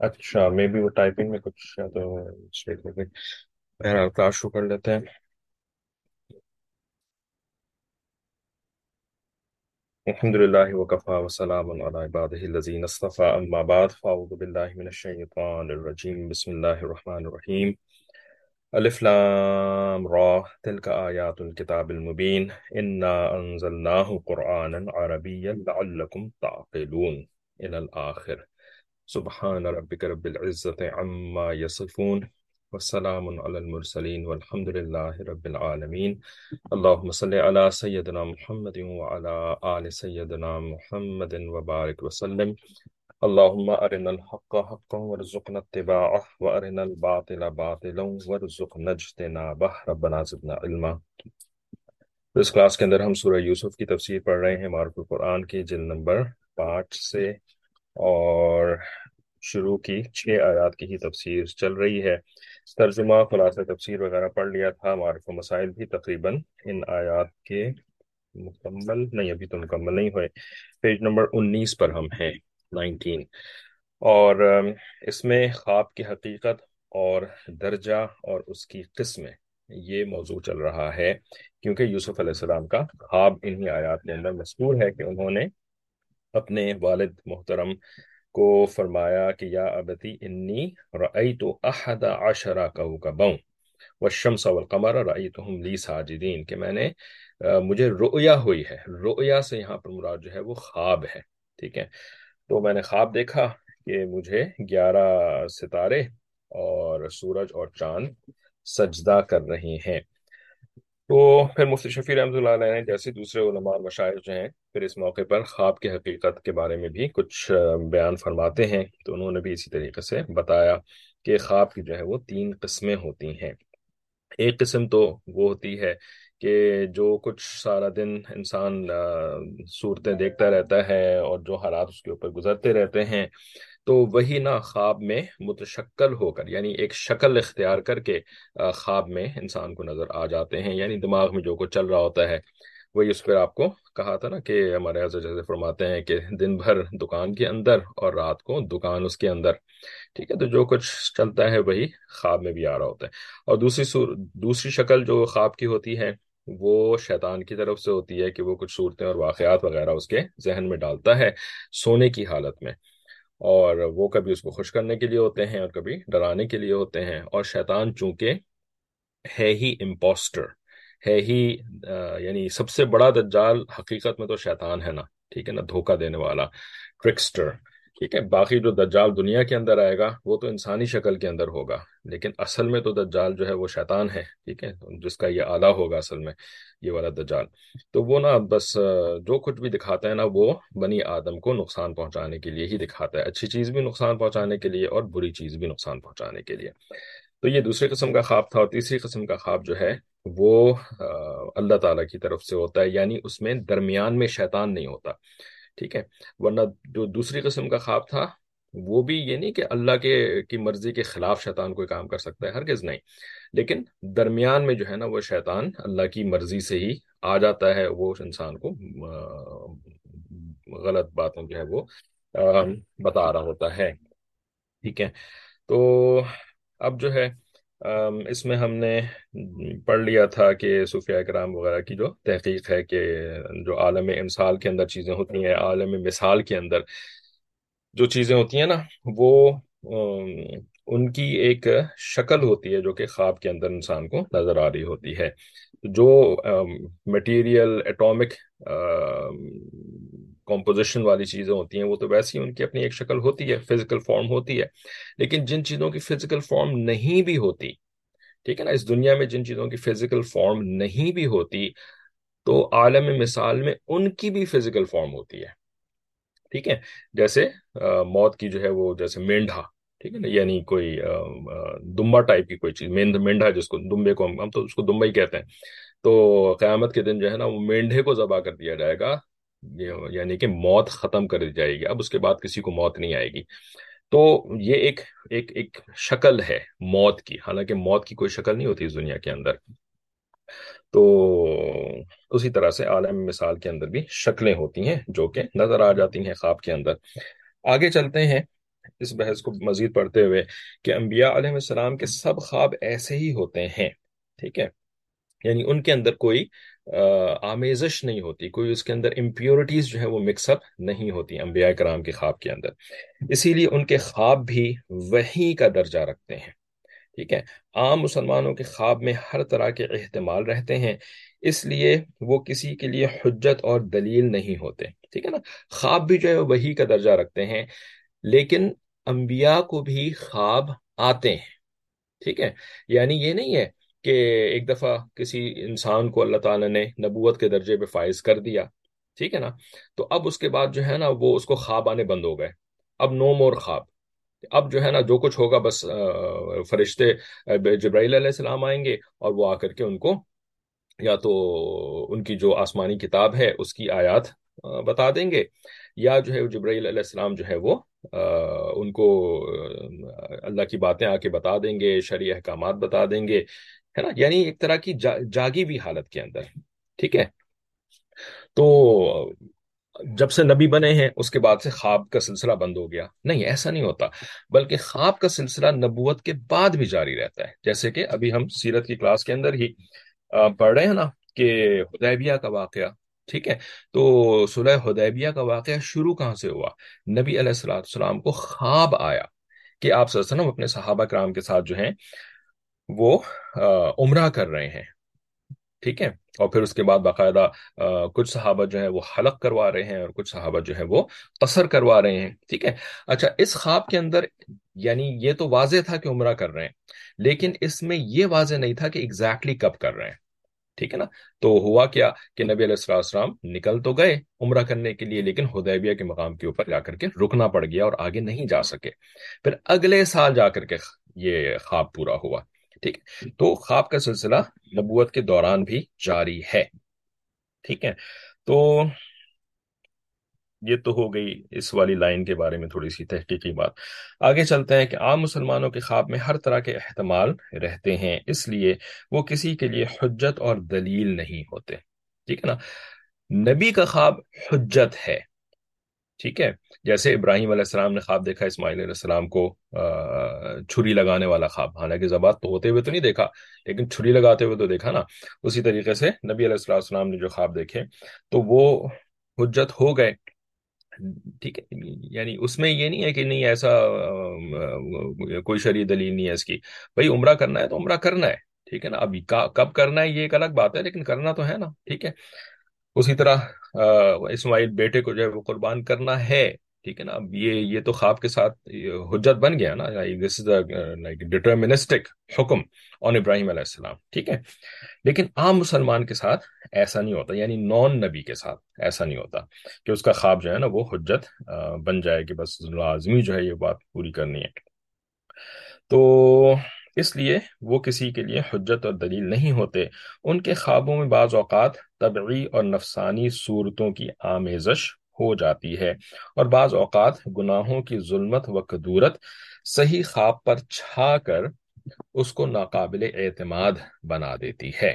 اچھا may be وہ typing میں کچھ یا تو مسٹیک ہو گئی بہرحال کلاس شروع کر لیتے ہیں الحمد لله وكفى وسلام على عباده الذين اصطفى أما بعد فأعوذ بالله من الشيطان الرجيم بسم الله الرحمن الرحيم ألف لام را تلك آيات الكتاب المبين إنا أنزلناه قرآنا عربيا لعلكم تعقلون إلى الآخر سبحان ربك رب العزة عما يصفون والسلام على المرسلين والحمد لله رب العالمين. اللهم صل على سيدنا محمد وعلى آل سيدنا محمد وبارك وسلم. اللهم أرنا الحق حقا وارزقنا اتباعه وأرنا الباطل باطلا وارزقنا اجتنابه. ربنا زدنا علما. تو اس کلاس کے اندر ہم سورہ یوسف کی تفسیر پڑھ رہے ہیں معرف القرآن کی جلد نمبر پانچ سے اور شروع کی چھ آیات کی ہی تفسیر چل رہی ہے۔ ترجمہ، خلاصہ تفسیر وغیرہ پڑھ لیا تھا معرف و مسائل بھی تقریباً ان آیات کے مکمل نہیں، ابھی تو مکمل نہیں ہوئے۔ پیج نمبر انیس پر ہم ہیں، نائنٹین۔ اور اس میں خواب کی حقیقت اور درجہ اور اس کی قسمیں یہ موضوع چل رہا ہے، کیونکہ یوسف علیہ السلام کا خواب انہی آیات کے اندر مذکور ہے کہ انہوں نے اپنے والد محترم کو فرمایا کہ یا ابتی انی رأیت احد عشر کوکبا والشمس والقمر رأیتهم لی ساجدین، کہ میں نے مجھے رؤیا ہوئی ہے، رؤیا سے یہاں پر مراد جو ہے وہ خواب ہے، ٹھیک ہے؟ تو میں نے خواب دیکھا کہ مجھے گیارہ ستارے اور سورج اور چاند سجدہ کر رہی ہیں۔ تو پھر مفتی شفیع رحمۃ اللہ علیہ نے جیسے دوسرے علماء مشاعر جو ہیں، پھر اس موقع پر خواب کی حقیقت کے بارے میں بھی کچھ بیان فرماتے ہیں۔ تو انہوں نے بھی اسی طریقے سے بتایا کہ خواب کی جو ہے وہ تین قسمیں ہوتی ہیں۔ ایک قسم تو وہ ہوتی ہے کہ جو کچھ سارا دن انسان صورتیں دیکھتا رہتا ہے اور جو حالات اس کے اوپر گزرتے رہتے ہیں۔ تو وہی نا خواب میں متشکل ہو کر یعنی ایک شکل اختیار کر کے خواب میں انسان کو نظر آ جاتے ہیں یعنی دماغ میں جو کچھ چل رہا ہوتا ہے، وہی اس پہ آپ کو کہا تھا نا کہ ہمارے حضرت جیسے فرماتے ہیں کہ دن بھر دکان کے اندر اور رات کو دکان اس کے اندر، ٹھیک ہے؟ تو جو کچھ چلتا ہے وہی خواب میں بھی آ رہا ہوتا ہے۔ اور دوسری سور، دوسری شکل جو خواب کی ہوتی ہے، وہ شیطان کی طرف سے ہوتی ہے کہ وہ کچھ صورتیں اور واقعات وغیرہ اس کے ذہن میں ڈالتا ہے سونے کی حالت میں۔ اور وہ کبھی اس کو خوش کرنے کے لیے ہوتے ہیں اور کبھی ڈرانے کے لیے ہوتے ہیں۔ اور شیطان چونکہ ہے ہی امپوسٹر ہے ہی یعنی سب سے بڑا دجال حقیقت میں تو شیطان ہے نا، ٹھیک ہے نا، دھوکہ دینے والا ٹرکسٹر ٹھیک ہے، باقی جو دجال دنیا کے اندر آئے گا، وہ تو انسانی شکل کے اندر ہوگا، لیکن اصل میں تو دجال جو ہے وہ شیطان ہے، ٹھیک ہے، جس کا یہ آلہ ہوگا اصل میں، یہ والا دجال۔ تو وہ نا بس جو کچھ بھی دکھاتا ہے نا، وہ بنی آدم کو نقصان پہنچانے کے لیے ہی دکھاتا ہے، اچھی چیز بھی نقصان پہنچانے کے لیے اور بری چیز بھی نقصان پہنچانے کے لیے۔ تو یہ دوسری قسم کا خواب تھا اور تیسری قسم کا خواب جو ہے، وہ اللہ تعالیٰ کی طرف سے ہوتا ہے یعنی اس میں درمیان میں شیطان نہیں ہوتا۔ ٹھیک ہے۔ ورنہ جو دوسری قسم کا خواب تھا، وہ بھی یہ نہیں کہ اللہ کے، کی مرضی کے خلاف شیطان کوئی کام کر سکتا ہے، ہرگز نہیں۔ لیکن درمیان میں جو ہے نا، وہ شیطان اللہ کی مرضی سے ہی آ جاتا ہے، وہ انسان کو غلط باتوں جو ہے وہ بتا رہا ہوتا ہے۔ ٹھیک ہے۔ تو اب جو ہے اس میں ہم نے پڑھ لیا تھا کہ صوفیہ کرام وغیرہ کی جو تحقیق ہے کہ جو عالم امثال کے اندر چیزیں ہوتی ہیں، عالم مثال کے اندر جو چیزیں ہوتی ہیں نا، وہ ان کی ایک شکل ہوتی ہے جو کہ خواب کے اندر انسان کو نظر آ رہی ہوتی ہے۔ جو مٹیریل ایٹامک کمپوزیشن والی چیزیں ہوتی ہیں، وہ تو ویسی ان کی اپنی ایک شکل ہوتی ہے فزیکل فارم ہوتی ہے۔ لیکن جن چیزوں کی فزیکل فارم نہیں بھی ہوتی، ٹھیک ہے نا، اس دنیا میں جن چیزوں کی فزیکل فارم نہیں بھی ہوتی، تو عالم مثال میں ان کی بھی فزیکل فارم ہوتی ہے۔ ٹھیک ہے، جیسے موت کی جو ہے وہ جیسے مینڈھا، ٹھیک ہے نا یعنی کوئی دمبا ٹائپ کی کوئی چیز مینڈھا جس کو دمبے کو ہم تو اس کو دمبا ہی کہتے ہیں۔ تو قیامت کے دن جو ہے نا، وہ مینڈھے کو ذبح کر دیا جائے گا۔ یعنی کہ موت ختم کر دی جائے گی۔ اب اس کے بعد کسی کو موت نہیں آئے گی۔ تو یہ ایک ایک ایک شکل ہے موت کی۔ حالانکہ موت کی کوئی شکل نہیں ہوتی اس دنیا کے اندر۔ تو اسی طرح سے عالم مثال کے اندر بھی شکلیں ہوتی ہیں جو کہ نظر آ جاتی ہیں خواب کے اندر۔ آگے چلتے ہیں۔ اس بحث کو مزید پڑھتے ہوئے کہ انبیاء علیہ السلام کے سب خواب ایسے ہی ہوتے ہیں۔ ٹھیک ہے؟ یعنی ان کے اندر کوئی آمیزش نہیں ہوتی، کوئی اس کے اندر امپیورٹیز جو ہے وہ مکس اپ نہیں ہوتی انبیاء کرام کے خواب کے اندر۔ اسی لیے ان کے خواب بھی وہی کا درجہ رکھتے ہیں، ٹھیک ہے؟ عام مسلمانوں کے خواب میں ہر طرح کے احتمال رہتے ہیں، اس لیے وہ کسی کے لیے حجت اور دلیل نہیں ہوتے، ٹھیک ہے نا؟ خواب بھی جو ہے وہی کا درجہ رکھتے ہیں، لیکن انبیاء کو بھی خواب آتے ہیں، ٹھیک ہے؟ یعنی یہ نہیں ہے کہ ایک دفعہ کسی انسان کو اللہ تعالیٰ نے نبوت کے درجے پہ فائز کر دیا، ٹھیک ہے نا؟ تو اب اس کے بعد جو ہے نا وہ اس کو خواب آنے بند ہو گئے۔ اب نو مور خواب۔ اب جو ہے نا جو کچھ ہوگا بس فرشتے جبرائیل علیہ السلام آئیں گے اور وہ آ کر کے ان کو یا تو ان کی جو آسمانی کتاب ہے اس کی آیات بتا دیں گے۔ یا جو ہے جبرائیل علیہ السلام جو ہے وہ ان کو اللہ کی باتیں آ کے بتا دیں گے شرعی احکامات بتا دیں گے۔ ہے نا؟ یعنی ایک طرح کی جاگی ہوئی حالت کے اندر، ٹھیک ہے؟ تو جب سے نبی بنے ہیں، اس کے بعد سے خواب کا سلسلہ بند ہو گیا۔ نہیں، ایسا نہیں ہوتا، بلکہ خواب کا سلسلہ نبوت کے بعد بھی جاری رہتا ہے۔ جیسے کہ ابھی ہم سیرت کی کلاس کے اندر ہی پڑھ رہے ہیں نا کہ حدیبیہ کا واقعہ، ٹھیک ہے؟ تو صلح حدیبیہ کا واقعہ شروع کہاں سے ہوا؟ نبی علیہ السلام کو خواب آیا کہ آپ وسلم اپنے صحابہ کرام کے ساتھ جو ہیں وہ عمرہ کر رہے ہیں۔ ٹھیک ہے؟ اور پھر اس کے بعد باقاعدہ کچھ صحابہ جو ہے وہ حلق کروا رہے ہیں اور کچھ صحابہ جو ہے وہ قصر کروا رہے ہیں۔ ٹھیک ہے؟ اچھا اس خواب کے اندر یعنی یہ تو واضح تھا کہ عمرہ کر رہے ہیں، لیکن اس میں یہ واضح نہیں تھا کہ ایگزیکٹلی کب کر رہے ہیں۔ ٹھیک ہے نا؟ تو ہوا کیا کہ نبی علیہ السلام نکل تو گئے عمرہ کرنے کے لیے، لیکن حدیبیہ کے مقام کے اوپر جا کر کے رکنا پڑ گیا اور آگے نہیں جا سکے۔ پھر اگلے سال جا کر کے یہ خواب پورا ہوا۔ ٹھیک ہے۔ تو خواب کا سلسلہ نبوت کے دوران بھی جاری ہے۔ ٹھیک ہے۔ تو یہ تو ہو گئی اس والی لائن کے بارے میں تھوڑی سی تحقیقی بات۔ آگے چلتے ہیں کہ عام مسلمانوں کے خواب میں ہر طرح کے احتمال رہتے ہیں، اس لیے وہ کسی کے لیے حجت اور دلیل نہیں ہوتے۔ ٹھیک ہے نا؟ نبی کا خواب حجت ہے۔ ٹھیک ہے۔ جیسے ابراہیم علیہ السلام نے خواب دیکھا، اسماعیل علیہ السلام کو چھری لگانے والا خواب، حالانکہ زبات تو ہوتے ہوئے تو نہیں دیکھا، لیکن چھری لگاتے ہوئے تو دیکھا نا۔ اسی طریقے سے نبی علیہ السلام نے جو خواب دیکھے تو وہ حجت ہو گئے۔ ٹھیک ہے یعنی اس میں یہ نہیں ہے کہ نہیں ایسا کوئی شرعی دلیل نہیں ہے اس کی۔ بھائی، عمرہ کرنا ہے تو عمرہ کرنا ہے، ٹھیک ہے نا۔ ابھی کب کرنا ہے یہ ایک الگ بات ہے، لیکن کرنا تو ہے نا، ٹھیک ہے۔ اسی طرح اسماعیل بیٹے کو جو ہے وہ قربان کرنا ہے، ٹھیک ہے نا؟ اب یہ یہ تو خواب کے ساتھ حجت بن گیا نا دس از لائک ڈٹرمنسٹک حکم آن ابراہیم علیہ السلام، ٹھیک ہے؟ لیکن عام مسلمان کے ساتھ ایسا نہیں ہوتا یعنی نان نبی کے ساتھ ایسا نہیں ہوتا کہ اس کا خواب جو ہے نا وہ حجت بن جائے کہ بس لازمی جو ہے یہ بات پوری کرنی ہے۔ تو اس لیے وہ کسی کے لیے حجت اور دلیل نہیں ہوتے۔ ان کے خوابوں میں بعض اوقات طبعی اور نفسانی صورتوں کی آمیزش ہو جاتی ہے اور بعض اوقات گناہوں کی ظلمت و قدورت صحیح خواب پر چھا کر اس کو ناقابل اعتماد بنا دیتی ہے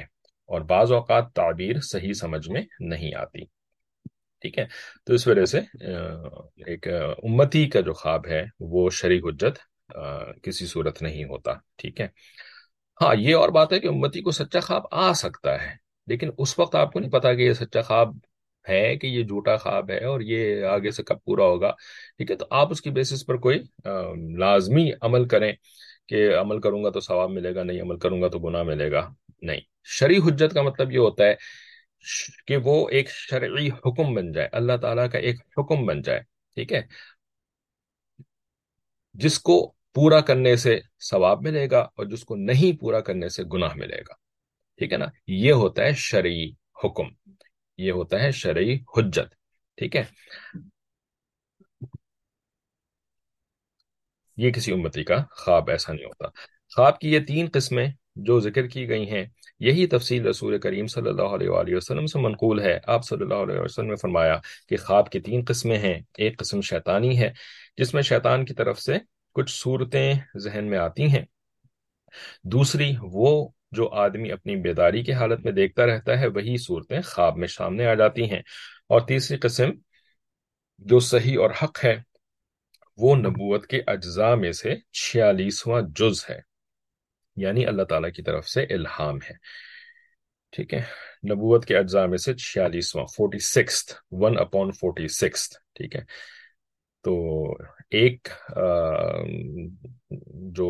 اور بعض اوقات تعبیر صحیح سمجھ میں نہیں آتی۔ ٹھیک ہے؟ تو اس وجہ سے ایک امتی کا جو خواب ہے وہ شریح حجت کسی صورت نہیں ہوتا، ٹھیک ہے؟ ہاں یہ اور بات ہے کہ امتی کو سچا خواب آ سکتا ہے، لیکن اس وقت آپ کو نہیں پتا کہ یہ سچا خواب ہے کہ یہ جھوٹا خواب ہے اور یہ آگے سے کب پورا ہوگا، ٹھیک ہے؟ تو آپ اس کی بیسس پر کوئی لازمی عمل کریں کہ عمل کروں گا تو ثواب ملے گا، نہیں عمل کروں گا تو گناہ ملے گا، نہیں۔ شرعی حجت کا مطلب یہ ہوتا ہے کہ وہ ایک شرعی حکم بن جائے، اللہ تعالیٰ کا ایک حکم بن جائے، ٹھیک ہے؟ جس کو پورا کرنے سے ثواب ملے گا اور جس کو نہیں پورا کرنے سے گناہ ملے گا۔ ٹھیک ہے نا؟ یہ ہوتا ہے شرعی حکم۔ یہ ہوتا ہے شرعی حجت۔ ٹھیک ہے؟ یہ کسی امتی کا خواب ایسا نہیں ہوتا۔ خواب کی یہ تین قسمیں جو ذکر کی گئی ہیں، یہی تفصیل رسول کریم صلی اللہ علیہ وآلہ وسلم سے منقول ہے۔ آپ صلی اللہ علیہ وسلم نے فرمایا کہ خواب کی تین قسمیں ہیں۔ ایک قسم شیطانی ہے، جس میں شیطان کی طرف سے کچھ صورتیں ذہن میں آتی ہیں۔ دوسری، وہ جو آدمی اپنی بیداری کی حالت میں دیکھتا رہتا ہے، وہی صورتیں خواب میں سامنے آ جاتی ہیں۔ اور تیسری قسم، جو صحیح اور حق ہے، وہ نبوت کے اجزاء میں سے چھیالیسواں جز ہے۔ یعنی اللہ تعالیٰ کی طرف سے الہام ہے۔ ٹھیک ہے؟ نبوت کے اجزاء میں سے چھیالیسواں forty six one upon forty six ٹھیک ہے؟ تو ایک جو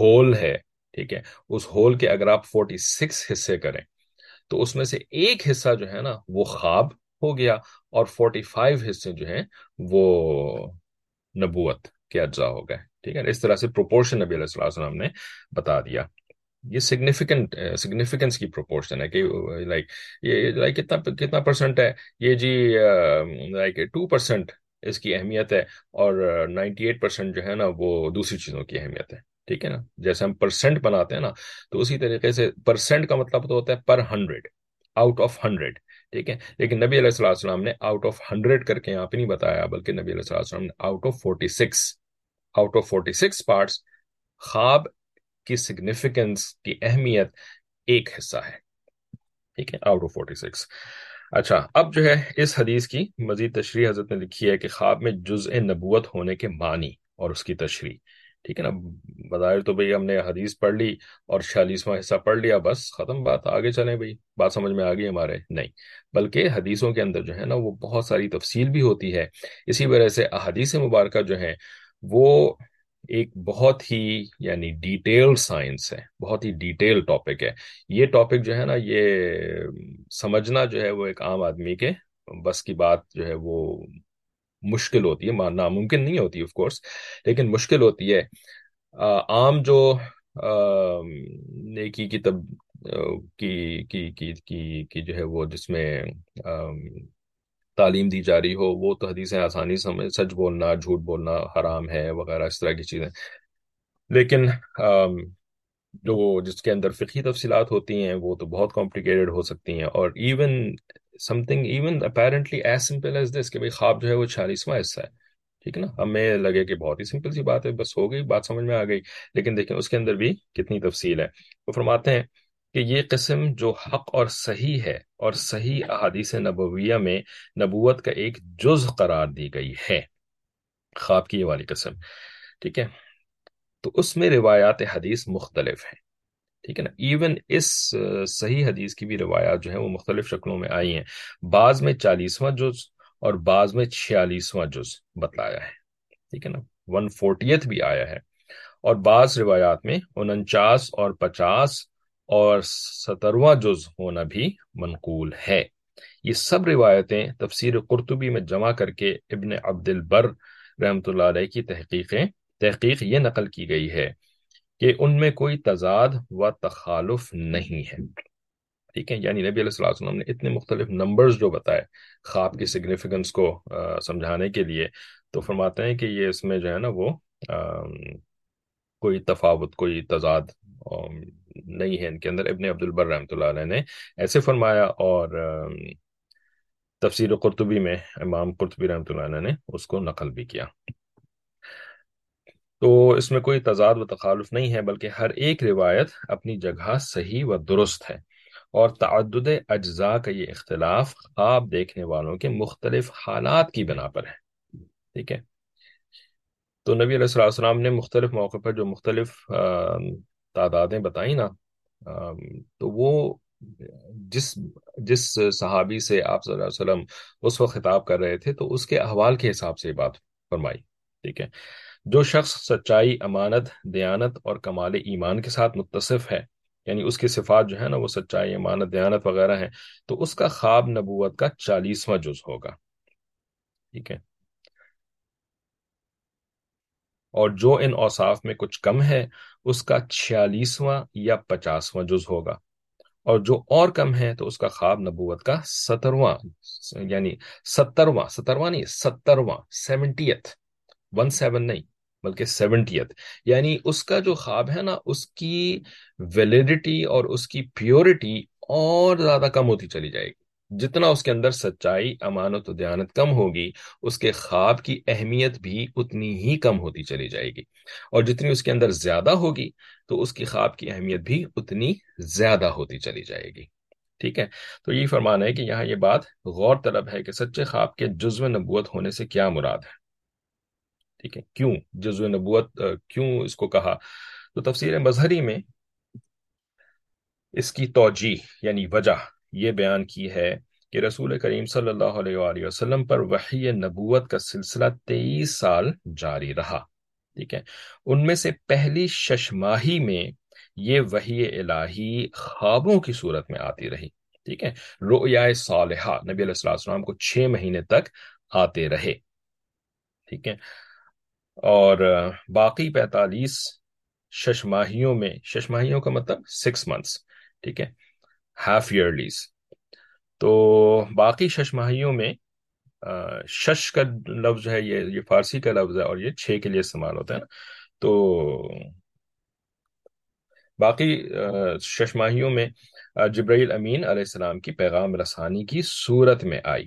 ہول ہے، ٹھیک ہے، اس ہول کے اگر آپ فورٹی سکس حصے کریں، تو اس میں سے ایک حصہ جو ہے نا، وہ خواب ہو گیا اور فورٹی فائیو حصے جو ہیں، وہ نبوت کے اجزاء ہو گئے، ٹھیک ہے، اس طرح سے پروپورشن نبی علیہ اللہ وسلم نے بتا دیا۔ یہ سگنیفیکنٹ سگنیفیکینس کی پروپورشن ہے کہ لائک یہ لائک کتنا کتنا پرسنٹ ہے؟ یہ جی لائک ٹو پرسنٹ اس کی اہمیت ہے اور نائنٹی ایٹ پرسینٹ جو ہے نا وہ دوسری چیزوں کی اہمیت ہے۔ ٹھیک ہے نا؟ جیسے ہم پرسنٹ بناتے ہیں نا، تو اسی طریقے سے پرسنٹ کا مطلب تو ہوتا ہے پر ہنڈریڈ آؤٹ آف ہنڈریڈ ٹھیک ہے؟ لیکن نبی علیہ السلام السلام نے آؤٹ آف ہنڈریڈ کر کے یہاں پہ نہیں بتایا، بلکہ نبی علیہ السلام نے out of forty six out of forty six parts خواب کی سگنیفیکینس کی اہمیت ایک حصہ ہے۔ ٹھیک ہے؟ آؤٹ آف فورٹی سکس اچھا اب جو ہے اس حدیث کی مزید تشریح حضرت نے لکھی ہے کہ خواب میں جزء نبوت ہونے کے معنی اور اس کی تشریح۔ ٹھیک ہے نا؟ بظاہر تو بھئی ہم نے حدیث پڑھ لی اور چھیالیسواں حصہ پڑھ لیا، بس ختم بات آگے چلیں بھائی بات سمجھ میں آ گئی ہمارے؟ نہیں۔ بلکہ حدیثوں کے اندر جو ہے نا وہ بہت ساری تفصیل بھی ہوتی ہے۔ اسی وجہ سے احادیث مبارکہ جو ہیں وہ ایک بہت ہی یعنی ڈیٹیل سائنس ہے، بہت ہی ڈیٹیل ٹاپک ہے۔ یہ ٹاپک جو ہے نا، یہ سمجھنا جو ہے وہ ایک عام آدمی کے بس کی بات جو ہے وہ مشکل ہوتی ہے ناممکن نہیں ہوتی آف کورس لیکن مشکل ہوتی ہے۔ عام جو نیکی کی تب کی کی کی کی کی جو ہے وہ جس میں تعلیم دی جا رہی ہو، وہ تو حدیثیں آسانی سمجھ سچ بولنا، جھوٹ بولنا حرام ہے، وغیرہ، اس طرح کی چیزیں۔ لیکن جو جس کے اندر فقی تفصیلات ہوتی ہیں، وہ تو بہت کمپلیکیٹڈ ہو سکتی ہیں۔ اور even something even apparently as simple as this کہ بھائی خواب جو ہے وہ چھیالیسواں حصہ ہے۔ ٹھیک ہے نا؟ ہمیں لگے کہ بہت ہی سمپل سی بات ہے، بس ہو گئی، بات سمجھ میں آ گئی۔ لیکن دیکھیں، اس کے اندر بھی کتنی تفصیل ہے۔ وہ فرماتے ہیں کہ یہ قسم جو حق اور صحیح ہے اور صحیح احادیث نبویہ میں نبوت کا ایک جز قرار دی گئی ہے۔ خواب کی یہ والی قسم، ٹھیک ہے؟ تو اس میں روایات حدیث مختلف ہیں، ٹھیک ہے نا؟ ایون اس صحیح حدیث کی بھی روایات جو ہیں وہ مختلف شکلوں میں آئی ہیں۔ بعض میں چالیسواں جز اور بعض میں چھیالیسواں جز بتلایا ہے، ٹھیک ہے نا؟ ون فورٹیت بھی آیا ہے۔ اور بعض روایات میں انچاس اور پچاس اور سترواں جز ہونا بھی منقول ہے۔ یہ سب روایتیں تفسیر قرطبی میں جمع کر کے ابن عبد البر رحمۃ اللہ علیہ کی تحقیقیں تحقیق یہ نقل کی گئی ہے کہ ان میں کوئی تضاد و تخالف نہیں ہے۔ ٹھیک ہے یعنی نبی علیہ وسلم نے اتنے مختلف نمبرز جو بتائے خواب کی سگنیفیکنس کو سمجھانے کے لیے، تو فرماتے ہیں کہ یہ اس میں جو ہے نا وہ کوئی تفاوت، کوئی تضاد نہیں ہے ان کے اندر ابن عبد البر رحمۃ اللہ علیہ نے ایسے فرمایا اور تفسیر قرطبی میں امام قرطبی رحمۃ اللہ علیہ نے اس کو نقل بھی کیا۔ تو اس میں کوئی تضاد و تخالف نہیں ہے، بلکہ ہر ایک روایت اپنی جگہ صحیح و درست ہے۔ اور تعدد اجزاء کا یہ اختلاف خواب دیکھنے والوں کے مختلف حالات کی بنا پر ہے۔ ٹھیک ہے؟ تو نبی علیہ السلام السلام نے مختلف موقع پر جو مختلف تعدادیں بتائیں نا تو وہ جس جس صحابی سے آپ صلی اللہ علیہ وسلم اس وقت خطاب کر رہے تھے، تو اس کے احوال کے حساب سے یہ بات فرمائی، ٹھیک ہے۔ جو شخص سچائی، امانت، دیانت اور کمال ایمان کے ساتھ متصف ہے یعنی اس کی صفات جو ہے نا، وہ سچائی، امانت، دیانت وغیرہ ہیں، تو اس کا خواب نبوت کا چالیسواں جز ہوگا، ٹھیک ہے۔ اور جو ان اوصاف میں کچھ کم ہے، اس کا چھیالیسواں یا پچاسواں جز ہوگا۔ اور جو اور کم ہے، تو اس کا خواب نبوت کا سترواں یعنی سترواں سترواں نہیں سترواں سیونٹیتھ، ون سیون نہیں، بلکہ سیونٹیت یعنی اس کا جو خواب ہے نا، اس کی ویلیڈیٹی اور اس کی پیورٹی اور زیادہ کم ہوتی چلی جائے گی۔ جتنا اس کے اندر سچائی، امانت و دیانت کم ہوگی، اس کے خواب کی اہمیت بھی اتنی ہی کم ہوتی چلی جائے گی۔ اور جتنی اس کے اندر زیادہ ہوگی، تو اس کی خواب کی اہمیت بھی اتنی زیادہ ہوتی چلی جائے گی۔ ٹھیک ہے؟ تو یہی فرمانا ہے کہ یہاں یہ بات غور طلب ہے کہ سچے خواب کے جزو نبوت ہونے سے کیا مراد ہے۔ ٹھیک ہے؟ کیوں جزو نبوت کیوں اس کو کہا؟ تو تفسیر مظہری میں اس کی توجہ یعنی وجہ یہ بیان کی ہے کہ رسول کریم صلی اللہ علیہ وآلہ وسلم پر وحی نبوت کا سلسلہ تیئیس سال جاری رہا، ٹھیک ہے؟ ان میں سے پہلی ششماہی میں یہ وحی الہی خوابوں کی صورت میں آتی رہی، ٹھیک ہے؟ رؤیا صالحہ نبی علیہ السلام کو چھ مہینے تک آتے رہے، ٹھیک ہے؟ اور باقی پینتالیس ششماہیوں میں ششماہیوں کا مطلب سکس منتھس ٹھیک ہے؟ ہاف ایئرلیز تو باقی شش ماہیوں میں شش کا لفظ ہے یہ یہ فارسی کا لفظ ہے اور یہ چھ کے لیے استعمال ہوتا ہے نا۔ تو باقی شش ماہیوں میں جبرائیل امین علیہ السلام کی پیغام رسانی کی صورت میں آئی۔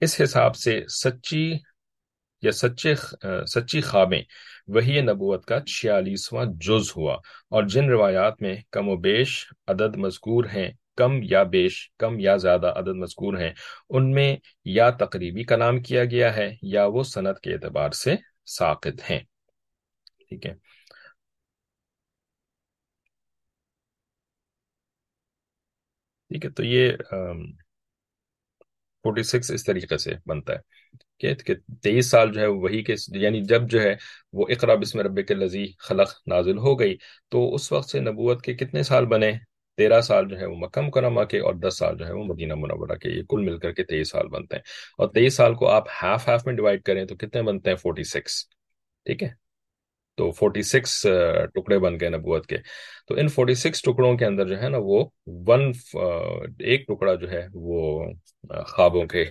اس حساب سے سچی یا سچے سچی خوابیں وہی نبوت کا چھیالیسواں جز ہوا۔ اور جن روایات میں کم و بیش عدد مذکور ہیں، کم یا بیش، کم یا زیادہ عدد مذکور ہیں، ان میں یا تقریبی کلام کیا گیا ہے، یا وہ صنعت کے اعتبار سے ساقط ہیں۔ ٹھیک ہے۔ ٹھیک ہے، تو یہ فورٹی سکس اس طریقے سے بنتا ہے۔ کہ تیئیس سال جو ہے وہی کے یعنی جب جو ہے وہ اقرا بسم رب کے لذی خلق نازل ہو گئی، تو اس وقت سے نبوت کے کتنے سال بنے؟ تیرہ سال جو ہے وہ مکم کرما کے اور دس سال جو ہے وہ مدینہ منورہ کے، یہ کل مل کر کے تیئیس سال بنتے ہیں۔ اور تیئیس سال کو آپ ہاف ہاف میں ڈیوائڈ کریں تو کتنے بنتے ہیں؟ فورٹی سکس ٹھیک ہے؟ تو فورٹی سکس ٹکڑے بن گئے نبوت کے۔ تو ان فورٹی سکس ٹکڑوں کے اندر جو ہے نا وہ ون ایک ٹکڑا جو ہے وہ خوابوں کے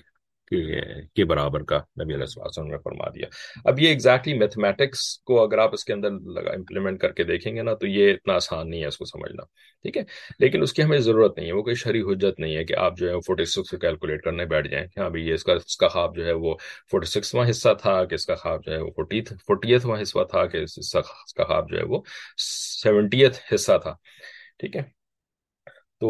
کے برابر کا نبی علیہ السلام نے فرما دیا۔ اب یہ ایگزیکٹلی exactly میتھمیٹکس کو اگر آپ اس کے اندر امپلیمنٹ کر کے دیکھیں گے نا تو یہ اتنا آسان نہیں ہے اس کو سمجھنا، ٹھیک ہے؟ لیکن اس کی ہمیں ضرورت نہیں ہے، وہ کوئی شرح حجت نہیں ہے کہ آپ جو ہے فورٹی سکس کو کیلکولیٹ کرنے بیٹھ جائیں کہ ہاں بھائی یہ اس کا اس کا خواب جو ہے وہ فورٹی سکسواں حصہ تھا، کہ اس کا خواب جو ہے وہ فورٹی فورٹیتھواں حصہ تھا، کہ اس کا خواب جو ہے وہ سیونٹیتھ حصہ تھا، ٹھیک ہے؟ تو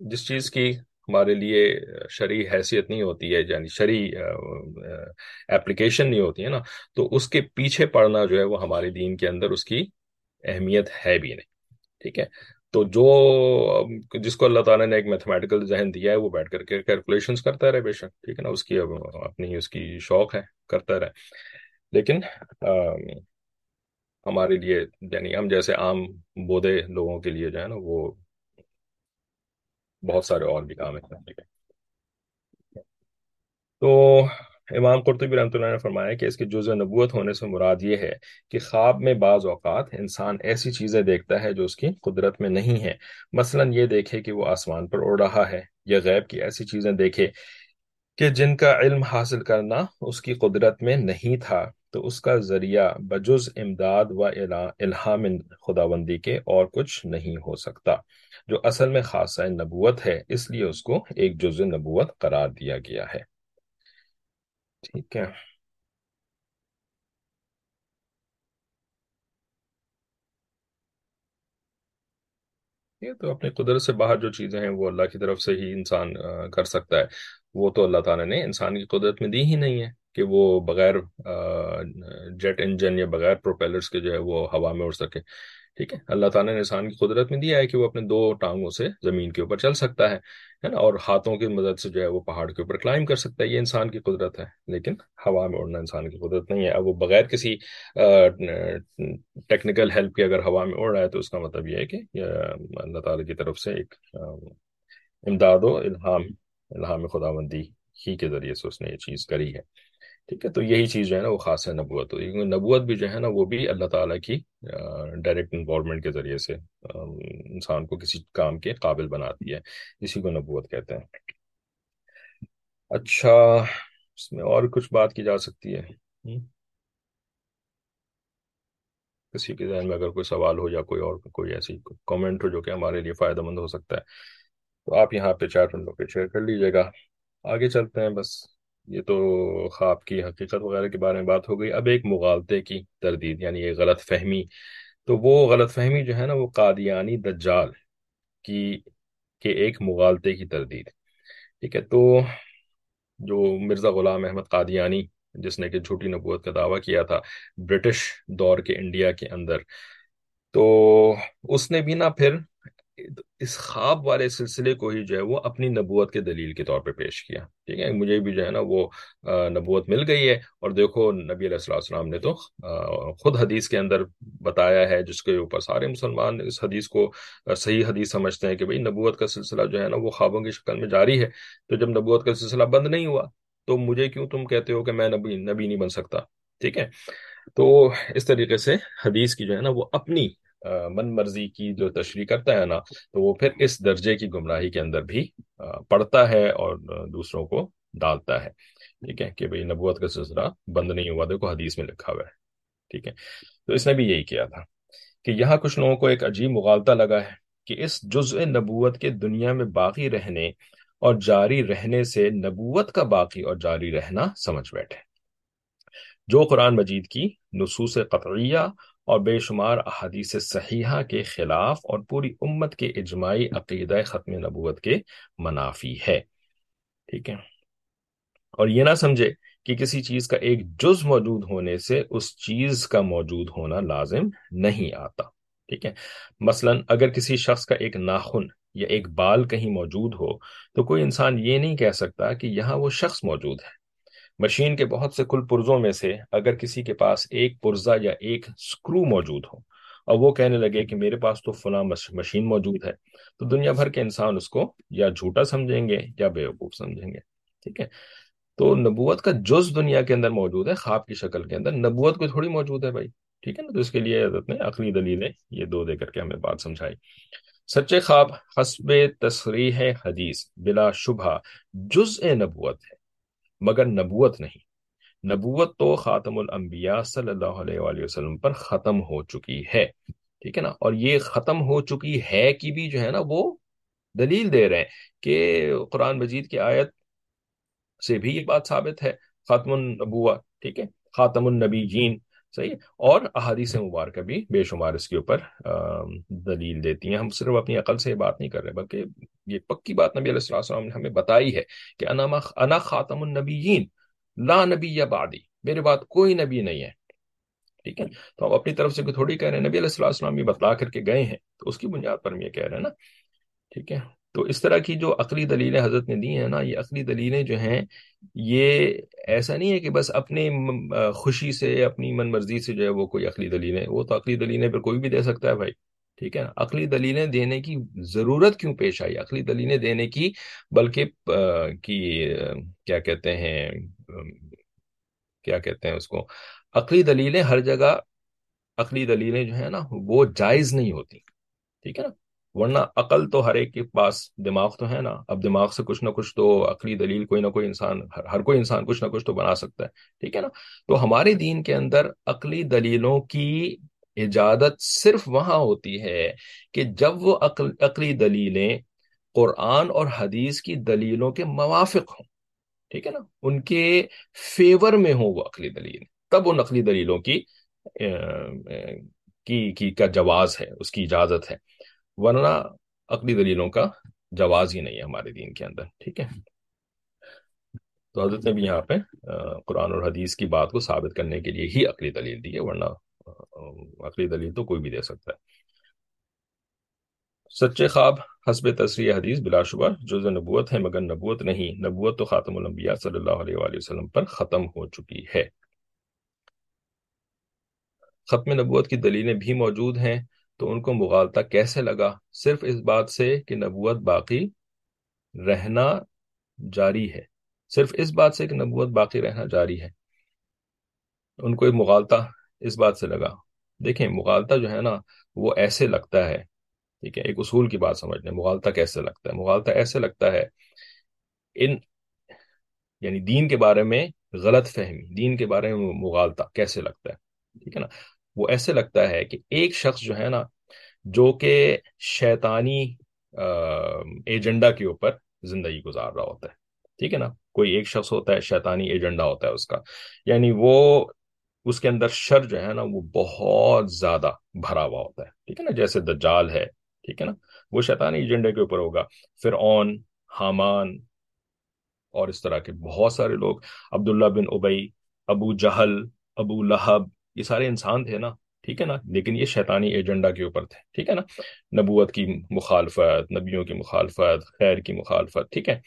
جس چیز کی ہمارے لیے شرعی حیثیت نہیں ہوتی ہے یعنی شرعی اپلیکیشن نہیں ہوتی ہے نا، تو اس کے پیچھے پڑنا جو ہے وہ ہمارے دین کے اندر اس کی اہمیت ہے بھی نہیں، ٹھیک ہے؟ تو جو، جس کو اللہ تعالیٰ نے ایک میتھمیٹیکل ذہن دیا ہے، وہ بیٹھ کر کے کیلکولیشنز کرتا رہے بے شک، ٹھیک ہے نا؟ اس کی اپنی، اس کی شوق ہے، کرتا رہے۔ لیکن ہمارے لیے یعنی ہم جیسے عام بودے لوگوں کے لیے جو ہے نا، وہ بہت سارے اور بھی کام ہیں۔ تو امام قرطبی رحمۃ اللہ نے فرمایا کہ اس کے جز نبوت ہونے سے مراد یہ ہے کہ خواب میں بعض اوقات انسان ایسی چیزیں دیکھتا ہے جو اس کی قدرت میں نہیں ہے۔ مثلا یہ دیکھے کہ وہ آسمان پر اڑ رہا ہے یا غیب کی ایسی چیزیں دیکھے کہ جن کا علم حاصل کرنا اس کی قدرت میں نہیں تھا، تو اس کا ذریعہ بجز امداد و الہام خداوندی کے اور کچھ نہیں ہو سکتا، جو اصل میں خاصہ نبوت ہے۔ اس لیے اس کو ایک جز نبوت قرار دیا گیا ہے۔ ٹھیک ہے۔ یہ تو اپنی قدرت سے باہر جو چیزیں ہیں، وہ اللہ کی طرف سے ہی انسان کر سکتا ہے۔ وہ تو اللہ تعالیٰ نے انسان کی قدرت میں دی ہی نہیں ہے کہ وہ بغیر جیٹ انجن یا بغیر پروپیلرز کے جو ہے وہ ہوا میں اڑ سکے۔ ٹھیک ہے؟ اللہ تعالیٰ نے انسان کی قدرت میں دیا ہے کہ وہ اپنے دو ٹانگوں سے زمین کے اوپر چل سکتا ہے نا؟ اور ہاتھوں کی مدد سے جو ہے وہ پہاڑ کے اوپر کلائم کر سکتا ہے، یہ انسان کی قدرت ہے۔ لیکن ہوا میں اڑنا انسان کی قدرت نہیں ہے۔ اب وہ بغیر کسی ٹیکنیکل ہیلپ کے اگر ہوا میں اڑ رہا ہے تو اس کا مطلب یہ ہے کہ اللہ تعالیٰ کی طرف سے ایک امداد و الہام الہام خداوندی ہی کے ذریعے سے اس نے یہ چیز کری ہے۔ ٹھیک ہے، تو یہی چیز جو ہے نا وہ خاص ہے نبوت۔ کیونکہ نبوت بھی جو ہے نا وہ بھی اللہ تعالیٰ کی ڈائریکٹ انوالومنٹ کے ذریعے سے انسان کو کسی کام کے قابل بناتی ہے۔ اسی کو نبوت کہتے ہیں۔ اچھا اس میں اور کچھ بات کی جا سکتی ہے؟ کسی کے ذہن میں اگر کوئی سوال ہو یا کوئی اور کوئی ایسی کامنٹ ہو جو کہ ہمارے لیے فائدہ مند ہو سکتا ہے۔ تو آپ یہاں پہ چیٹ ونڈو پہ شیئر کر لیجیے گا۔ آگے چلتے ہیں بس۔ یہ تو خواب کی حقیقت وغیرہ کے بارے میں بات ہو گئی۔ اب ایک مغالطے کی تردید یعنی ایک غلط فہمی۔ تو وہ غلط فہمی جو ہے نا، وہ قادیانی دجال کی کہ ایک مغالطے کی تردید۔ ٹھیک ہے، تو جو مرزا غلام احمد قادیانی، جس نے کہ جھوٹی نبوت کا دعویٰ کیا تھا، برٹش دور کے انڈیا کے اندر۔ تو اس نے بھی نہ پھر اس خواب والے سلسلے کو ہی جو ہے وہ اپنی نبوت کے دلیل کے طور پہ پیش کیا۔ ٹھیک ہے، مجھے بھی جو ہے نا وہ نبوت مل گئی ہے۔ اور دیکھو، نبی علیہ السلام السلام نے تو خود حدیث کے اندر بتایا ہے، جس کے اوپر سارے مسلمان اس حدیث کو صحیح حدیث سمجھتے ہیں کہ بھئی نبوت کا سلسلہ جو ہے نا وہ خوابوں کی شکل میں جاری ہے۔ تو جب نبوت کا سلسلہ بند نہیں ہوا، تو مجھے کیوں تم کہتے ہو کہ میں نبی نبی نہیں بن سکتا؟ ٹھیک ہے۔ تو اس طریقے سے حدیث کی جو ہے نا وہ اپنی من مرضی کی جو تشریح کرتا ہے نا، تو وہ پھر اس درجے کی گمراہی کے اندر بھی پڑھتا ہے اور دوسروں کو ڈالتا ہے۔ ٹھیک ہے کہ بھئی نبوت کا سلسلہ بند نہیں ہوا، دیکھو حدیث میں لکھا ہوا ہے۔ ٹھیک ہے۔ تو اس نے بھی یہی کیا تھا کہ یہاں کچھ لوگوں کو ایک عجیب مغالطہ لگا ہے کہ اس جزء نبوت کے دنیا میں باقی رہنے اور جاری رہنے سے نبوت کا باقی اور جاری رہنا سمجھ بیٹھے۔ جو قرآن مجید کی نصوص قطعیہ اور بے شمار احادیث صحیحہ کے خلاف اور پوری امت کے اجماعی عقیدہ ختم نبوت کے منافی ہے۔ ٹھیک ہے؟ اور یہ نہ سمجھے کہ کسی چیز کا ایک جز موجود ہونے سے اس چیز کا موجود ہونا لازم نہیں آتا۔ ٹھیک ہے؟ مثلا اگر کسی شخص کا ایک ناخن یا ایک بال کہیں موجود ہو تو کوئی انسان یہ نہیں کہہ سکتا کہ یہاں وہ شخص موجود ہے۔ مشین کے بہت سے کل پرزوں میں سے اگر کسی کے پاس ایک پرزا یا ایک سکرو موجود ہو اور وہ کہنے لگے کہ میرے پاس تو فلاں مشین موجود ہے، تو دنیا بھر کے انسان اس کو یا جھوٹا سمجھیں گے یا بیوقوف سمجھیں گے، ٹھیک ہے؟ تو نبوت کا جز دنیا کے اندر موجود ہے، خواب کی شکل کے اندر نبوت کو تھوڑی موجود ہے بھائی، ٹھیک ہے؟ نا تو اس کے لیے حضرت نے عقلی دلیلیں یہ دو دے کر کے ہمیں بات سمجھائی۔ سچے خواب، حسب تصریح حدیث بلا شبہ جز نبوت ہے۔ مگر نبوت نہیں۔ نبوت تو خاتم الانبیاء صلی اللہ علیہ وآلہ وسلم پر ختم ہو چکی ہے۔ ٹھیک ہے نا؟ اور یہ ختم ہو چکی ہے کی بھی جو ہے نا وہ دلیل دے رہے ہیں کہ قرآن مجید کی آیت سے بھی یہ بات ثابت ہے۔ خاتم النبوہ، ٹھیک ہے؟ خاتم النبی جین صحیح اور احادیث مبارکہ بھی بے شمار اس کے اوپر دلیل دیتی ہیں۔ ہم صرف اپنی عقل سے یہ بات نہیں کر رہے، بلکہ یہ پکی بات نبی علیہ السلام نے ہمیں بتائی ہے کہ انا خاتم النبیین، لا نبی یا بادی میرے بات کوئی نبی نہیں ہے۔ ٹھیک ہے؟ تو ہم اپنی طرف سے تھوڑی کہہ رہے ہیں۔ نبی علیہ السلام یہ بتلا کر کے گئے ہیں۔ تو اس کی بنیاد پر ہم یہ کہہ رہے ہیں نا۔ ٹھیک ہے؟ تو اس طرح کی جو عقلی دلیلیں حضرت نے دی ہیں نا، یہ عقلی دلیلیں جو ہیں، یہ ایسا نہیں ہے کہ بس اپنی خوشی سے، اپنی من مرضی سے جو ہے وہ کوئی عقلی دلیلیں وہ تو عقلی دلیلیں پھر کوئی بھی دے سکتا ہے بھائی، ٹھیک ہے نا؟ عقلی دلیلیں دینے کی ضرورت کیوں پیش آئی؟ عقلی دلیلیں دینے کی، بلکہ کی کیا کہتے ہیں کیا کہتے ہیں اس کو؟ عقلی دلیلیں ہر جگہ، عقلی دلیلیں جو ہیں نا، وہ جائز نہیں ہوتی۔ ٹھیک ہے نا؟ ورنہ عقل تو ہر ایک کے پاس دماغ تو ہے نا۔ اب دماغ سے کچھ نہ کچھ تو عقلی دلیل کوئی نہ کوئی انسان، ہر کوئی انسان کچھ نہ کچھ تو بنا سکتا ہے، ٹھیک ہے نا؟ تو ہمارے دین کے اندر عقلی دلیلوں کی اجازت صرف وہاں ہوتی ہے کہ جب وہ عقل، عقلی دلیلیں قرآن اور حدیث کی دلیلوں کے موافق ہوں، ٹھیک ہے نا؟ ان کے فیور میں ہوں وہ عقلی دلیل، تب ان عقلی دلیلوں کی کی، کا جواز ہے، اس کی اجازت ہے۔ ورنہ عقلی دلیلوں کا جواز ہی نہیں ہے ہمارے دین کے اندر، ٹھیک ہے؟ تو حضرت نے بھی یہاں پہ قرآن اور حدیث کی بات کو ثابت کرنے کے لیے ہی عقلی دلیل دی ہے، ورنہ عقلی دلیل تو کوئی بھی دے سکتا ہے۔ سچے خواب، حسب تصریح حدیث بلا شبہ جو نبوت ہے مگر نبوت نہیں۔ نبوت تو خاتم الانبیاء صلی اللہ علیہ وآلہ وسلم پر ختم ہو چکی ہے۔ ختم نبوت کی دلیلیں بھی موجود ہیں۔ تو ان کو مغالطہ کیسے لگا؟ صرف اس بات سے کہ نبوت باقی رہنا جاری ہے۔ صرف اس بات سے کہ نبوت باقی رہنا جاری ہے۔ ان کو ایک مغالطہ اس بات سے لگا۔ دیکھیں، مغالطہ جو ہے نا، وہ ایسے لگتا ہے۔ ٹھیک ہے، ایک اصول کی بات سمجھ لیں مغالطہ کیسے لگتا ہے؟ مغالطہ ایسے لگتا ہے، ان یعنی دین کے بارے میں غلط فہمی، دین کے بارے میں مغالطہ کیسے لگتا ہے؟ ٹھیک ہے نا؟ وہ ایسے لگتا ہے کہ ایک شخص جو ہے نا، جو کہ شیطانی ایجنڈا کے اوپر زندگی گزار رہا ہوتا ہے، ٹھیک ہے نا؟ کوئی ایک شخص ہوتا ہے، شیطانی ایجنڈا ہوتا ہے اس کا یعنی وہ اس کے اندر شر جو ہے نا، وہ بہت زیادہ بھرا ہوا ہوتا ہے، ٹھیک ہے نا؟ جیسے دجال ہے، ٹھیک ہے نا؟ وہ شیطانی ایجنڈے کے اوپر ہوگا، فرعون، حامان اور اس طرح کے بہت سارے لوگ، عبداللہ بن ابئی ابو جہل، ابو لہب یہ سارے انسان تھے نا، ٹھیک ہے نا؟ لیکن یہ شیطانی ایجنڈا کے اوپر تھے، ٹھیک ہے نا؟ نبوت کی مخالفت، نبیوں کی مخالفت، خیر کی مخالفت، ٹھیک ہے؟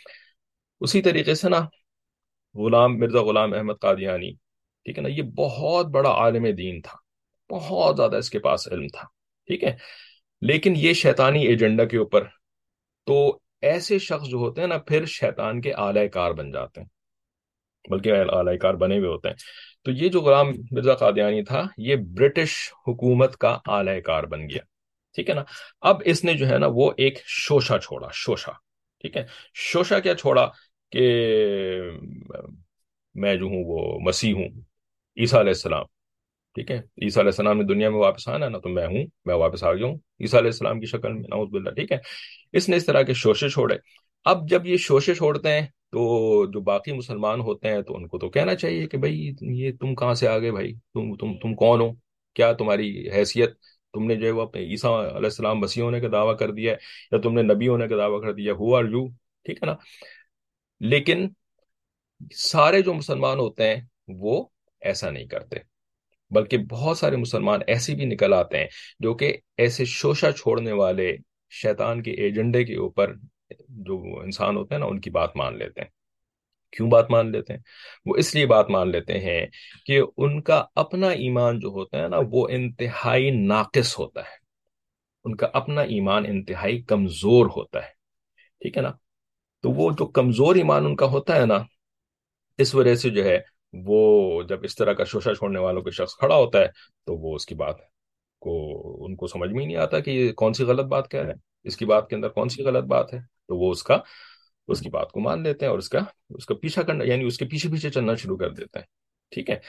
اسی طریقے سے نا، غلام مرزا غلام احمد قادیانی، ٹھیک ہے نا، یہ بہت بڑا عالم دین تھا، بہت زیادہ اس کے پاس علم تھا، ٹھیک ہے؟ لیکن یہ شیطانی ایجنڈا کے اوپر تو ایسے شخص جو ہوتے ہیں نا، پھر شیطان کے اعلی کار بن جاتے ہیں، بلکہ اعلی کار بنے ہوئے ہوتے ہیں۔ تو یہ جو غلام مرزا قادیانی تھا، یہ برٹش حکومت کا اعلی کار بن گیا۔ ٹھیک ہے نا؟ اب اس نے جو ہے نا، وہ ایک شوشا چھوڑا شوشا ٹھیک ہے؟ شوشا کیا چھوڑا کہ میں جو ہوں، وہ مسیح ہوں، عیسیٰ علیہ السلام۔ ٹھیک ہے؟ عیسیٰ علیہ السلام نے دنیا میں واپس آنا نا تو میں ہوں، میں واپس آ گیا ہوں۔ عیسیٰ علیہ السلام کی شکل میں، نعوذ باللہ۔ ٹھیک ہے؟ اس نے اس طرح کے شوشے چھوڑے۔ اب جب یہ شوشے چھوڑتے ہیں تو جو باقی مسلمان ہوتے ہیں تو ان کو تو کہنا چاہیے کہ بھائی، یہ تم کہاں سے آگے بھائی؟ تم تم تم کون ہو؟ کیا تمہاری حیثیت؟ تم نے جو ہے وہ اپنے عیسیٰ علیہ السلام مسیح ہونے کا دعویٰ کر دیا ہے یا تم نے نبی ہونے کا دعویٰ کر دیا ہو آر یو ٹھیک ہے نا؟ لیکن سارے جو مسلمان ہوتے ہیں وہ ایسا نہیں کرتے، بلکہ بہت سارے مسلمان ایسے بھی نکل آتے ہیں جو کہ ایسے شوشا چھوڑنے والے شیطان کے ایجنڈے کے اوپر جو انسان ہوتے ہیں نا، ان کی بات مان لیتے ہیں۔ کیوں بات مان لیتے ہیں؟ وہ اس لیے بات مان لیتے ہیں کہ ان کا اپنا ایمان جو ہوتا ہے نا، وہ انتہائی ناقص ہوتا ہے۔ ان کا اپنا ایمان انتہائی کمزور ہوتا ہے۔ ٹھیک ہے نا؟ تو وہ جو کمزور ایمان ان کا ہوتا ہے نا، اس وجہ سے جو ہے، وہ جب اس طرح کا شوشا چھوڑنے والوں کے شخص کھڑا ہوتا ہے، تو وہ اس کی بات کو ان کو سمجھ میں ہی نہیں آتا کہ یہ کون سی غلط بات کہہ رہے ہیں؟ اس کی بات کے اندر کون سی غلط بات ہے؟ تو وہ اس کا اس کی بات کو مان لیتے ہیں اور اس کا اس کا پیچھا کرنا یعنی اس کے پیچھے پیچھے چلنا شروع کر دیتے ہیں۔ ٹھیک ہے؟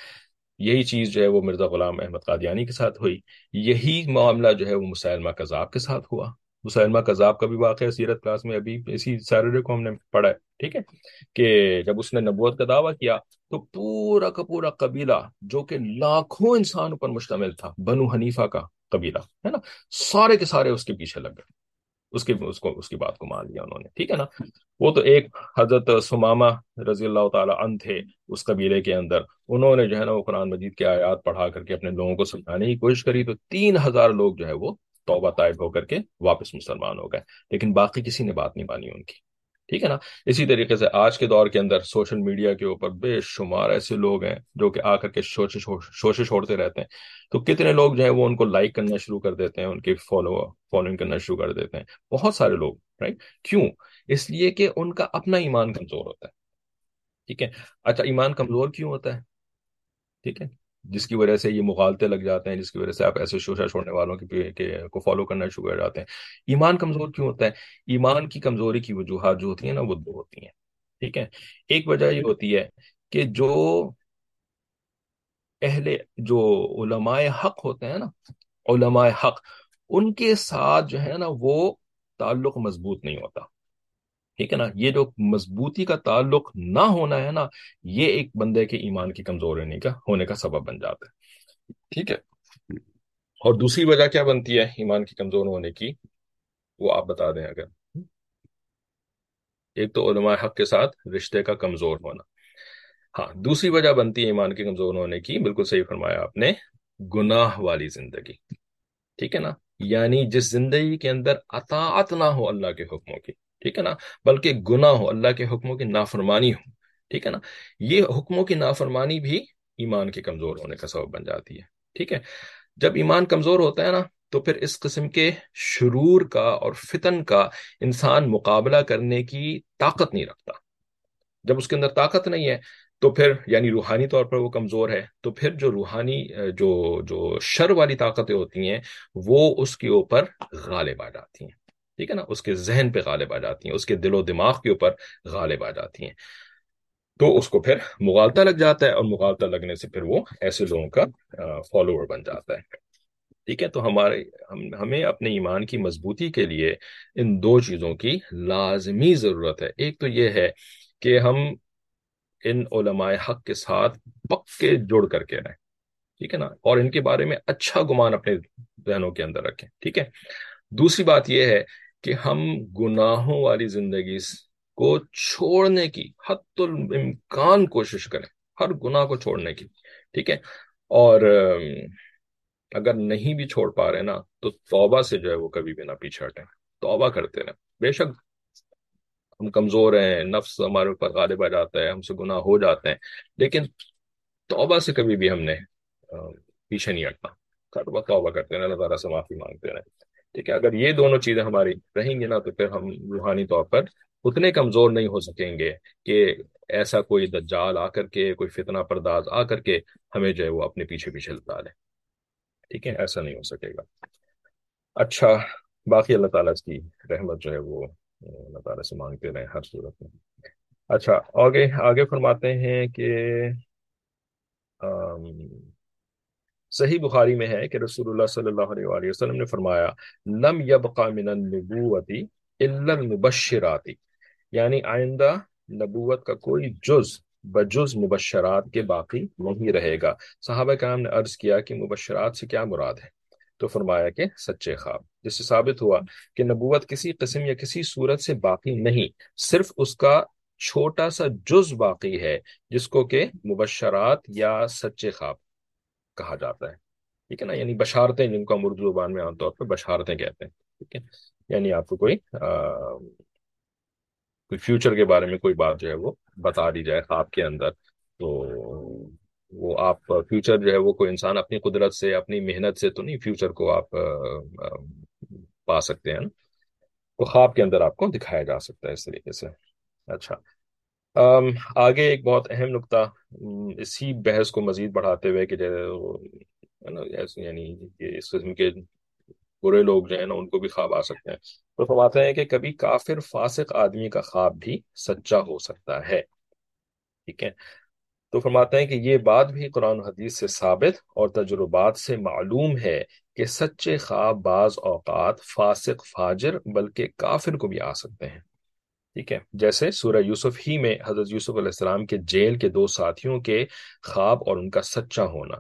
یہی چیز جو ہے وہ مرزا غلام احمد قادیانی کے ساتھ ہوئی۔ یہی معاملہ جو ہے وہ مسلمہ کذاب کے ساتھ ہوا۔ مسلمہ کذاب کا بھی واقعہ سیرت کلاس میں ابھی اسی سیٹرڈے کو ہم نے پڑھا ہے۔ ٹھیک ہے؟ کہ جب اس نے نبوت کا دعویٰ کیا تو پورا کا پورا قبیلہ جو کہ لاکھوں انسان پر مشتمل تھا، بنو حنیفہ کا قبیلہ، ہے نا؟ سارے کے سارے اس کے پیچھے لگ گئے۔ اس کی اس کو اس کی بات کو مان لیا انہوں نے۔ ٹھیک ہے نا؟ وہ تو ایک حضرت سمامہ رضی اللہ تعالیٰ ان تھے اس قبیلے کے اندر۔ انہوں نے جو ہے نا وہ قرآن مجید کے آیات پڑھا کر کے اپنے لوگوں کو سمجھانے کی کوشش کری تو تین ہزار لوگ جو ہے وہ توبہ طائب ہو کر کے واپس مسلمان ہو گئے۔ لیکن باقی کسی نے بات نہیں مانی ان کی۔ ٹھیک ہے نا؟ اسی طریقے سے آج کے دور کے اندر سوشل میڈیا کے اوپر بے شمار ایسے لوگ ہیں جو کہ آ کر کے شوشے چھوڑتے رہتے ہیں۔ تو کتنے لوگ جو ہیں وہ ان کو لائک کرنا شروع کر دیتے ہیں، ان کی فالو فالوئنگ کرنا شروع کر دیتے ہیں۔ بہت سارے لوگ رائٹ کیوں؟ اس لیے کہ ان کا اپنا ایمان کمزور ہوتا ہے۔ ٹھیک ہے؟ اچھا ایمان کمزور کیوں ہوتا ہے؟ ٹھیک ہے؟ جس کی وجہ سے یہ مغالطے لگ جاتے ہیں، جس کی وجہ سے آپ ایسے شوشا چھوڑنے والوں کی کو فالو کرنا شروع کر جاتے ہیں۔ ایمان کمزور کیوں ہوتا ہے؟ ایمان کی کمزوری کی وجوہات جو ہوتی ہیں نا، وہ دو ہوتی ہیں۔ ٹھیک ہے؟ ایک وجہ یہ ہوتی ہے کہ جو اہل جو علماء حق ہوتے ہیں نا، علماء حق، ان کے ساتھ جو ہے نا، وہ تعلق مضبوط نہیں ہوتا۔ ٹھیک ہے نا؟ یہ جو مضبوطی کا تعلق نہ ہونا ہے نا، یہ ایک بندے کے ایمان کی کمزور ہونے کا ہونے کا سبب بن جاتا ہے۔ ٹھیک ہے؟ اور دوسری وجہ کیا بنتی ہے ایمان کی کمزور ہونے کی؟ وہ آپ بتا دیں اگر۔ ایک تو علماء حق کے ساتھ رشتے کا کمزور ہونا۔ ہاں دوسری وجہ بنتی ہے ایمان کے کمزور ہونے کی، بالکل صحیح فرمایا آپ نے، گناہ والی زندگی۔ ٹھیک ہے نا؟ یعنی جس زندگی کے اندر اطاعت نہ ہو اللہ کے حکموں کی ٹھیک ہے نا؟ بلکہ گناہ ہو، اللہ کے حکموں کی نافرمانی ہو، ٹھیک ہے نا؟ یہ حکموں کی نافرمانی بھی ایمان کے کمزور ہونے کا سبب بن جاتی ہے، ٹھیک ہے؟ جب ایمان کمزور ہوتا ہے نا، تو پھر اس قسم کے شرور کا اور فتن کا انسان مقابلہ کرنے کی طاقت نہیں رکھتا۔ جب اس کے اندر طاقت نہیں ہے، تو پھر یعنی روحانی طور پر وہ کمزور ہے، تو پھر جو روحانی، جو جو شر والی طاقتیں ہوتی ہیں، وہ اس کے اوپر غالب آ جاتی ہیں۔ ٹھیک ہے نا؟ اس کے ذہن پہ غالب آ جاتی ہیں، اس کے دل و دماغ کے اوپر غالب آ جاتی ہیں۔ تو اس کو پھر مغالطہ لگ جاتا ہے اور مغالطہ لگنے سے پھر وہ ایسے لوگوں کا فالوور بن جاتا ہے۔ ٹھیک ہے؟ تو ہمارے، ہم، ہمیں اپنے ایمان کی مضبوطی کے لیے ان دو چیزوں کی لازمی ضرورت ہے۔ ایک تو یہ ہے کہ ہم ان علماء حق کے ساتھ پکے جڑ کر کے رہیں۔ ٹھیک ہے نا؟ اور ان کے بارے میں اچھا گمان اپنے ذہنوں کے اندر رکھیں۔ ٹھیک ہے؟ دوسری بات یہ ہے کہ ہم گناہوں والی زندگی کو چھوڑنے کی حت الامکان کوشش کریں، ہر گناہ کو چھوڑنے کی، ٹھیک ہے؟ اور اگر نہیں بھی چھوڑ پا رہے نا، تو توبہ سے جو ہے وہ کبھی بھی نہ پیچھے ہٹیں، توبہ کرتے رہیں۔ بے شک ہم کمزور ہیں، نفس ہمارے اوپر غالب آ جاتا ہے، ہم سے گناہ ہو جاتے ہیں، لیکن توبہ سے کبھی بھی ہم نے پیچھے نہیں ہٹنا۔ توبہ کرتے ہیں اللہ تعالیٰ سے معافی مانگتے رہیں۔ ٹھیک ہے، اگر یہ دونوں چیزیں ہماری رہیں گی نا، تو پھر ہم روحانی طور پر اتنے کمزور نہیں ہو سکیں گے کہ ایسا کوئی دجال آ کر کے، کوئی فتنہ پرداز آ کر کے ہمیں جو ہے وہ اپنے پیچھے پیچھے لتا لے۔ ٹھیک ہے، ایسا نہیں ہو سکے گا۔ اچھا باقی اللہ تعالیٰ کی رحمت جو ہے وہ، اللہ تعالیٰ سے مانگتے رہے ہر صورت میں۔ اچھا آگے آگے فرماتے ہیں کہ صحیح بخاری میں ہے کہ رسول اللہ صلی اللہ علیہ وآلہ وسلم نے فرمایا، لم یبقى من النبوت الا المبشراتی یعنی آئندہ نبوت کا کوئی جز، بجز مبشرات کے باقی نہیں رہے گا۔ صحابہ کرام نے عرض کیا کہ مبشرات سے کیا مراد ہے؟ تو فرمایا کہ سچے خواب۔ جس سے ثابت ہوا کہ نبوت کسی قسم یا کسی صورت سے باقی نہیں، صرف اس کا چھوٹا سا جز باقی ہے، جس کو کہ مبشرات یا سچے خواب۔ کہا جاتا ہے۔ ٹھیک ہے نا؟ یعنی بشارتیں جن کو ہم اردو زبان میں عام طور پہ بشارتیں کہتے ہیں۔ ٹھیک ہے؟ یعنی آپ کو کوئی کوئی فیوچر کے بارے میں کوئی بات جو ہے وہ بتا دی جائے خواب کے اندر۔ تو وہ آپ فیوچر جو ہے وہ کوئی انسان اپنی قدرت سے، اپنی محنت سے تو نہیں فیوچر کو آپ پا سکتے ہیں تو خواب کے اندر آپ کو دکھایا جا سکتا ہے اس طریقے سے۔ اچھا۔ آگے ایک بہت اہم نقطہ اسی بحث کو مزید بڑھاتے ہوئے کہ یعنی اس قسم کے برے لوگ جو ہیں نا، ان کو بھی خواب آ سکتے ہیں۔ تو فرماتے ہیں کہ کبھی کافر فاسق آدمی کا خواب بھی سچا ہو سکتا ہے۔ ٹھیک ہے؟ تو فرماتے ہیں کہ یہ بات بھی قرآن حدیث سے ثابت اور تجربات سے معلوم ہے کہ سچے خواب بعض اوقات فاسق فاجر بلکہ کافر کو بھی آ سکتے ہیں۔ ٹھیک ہے۔ جیسے سورہ یوسف ہی میں حضرت یوسف علیہ السلام کے جیل کے دو ساتھیوں کے خواب اور ان کا سچا ہونا۔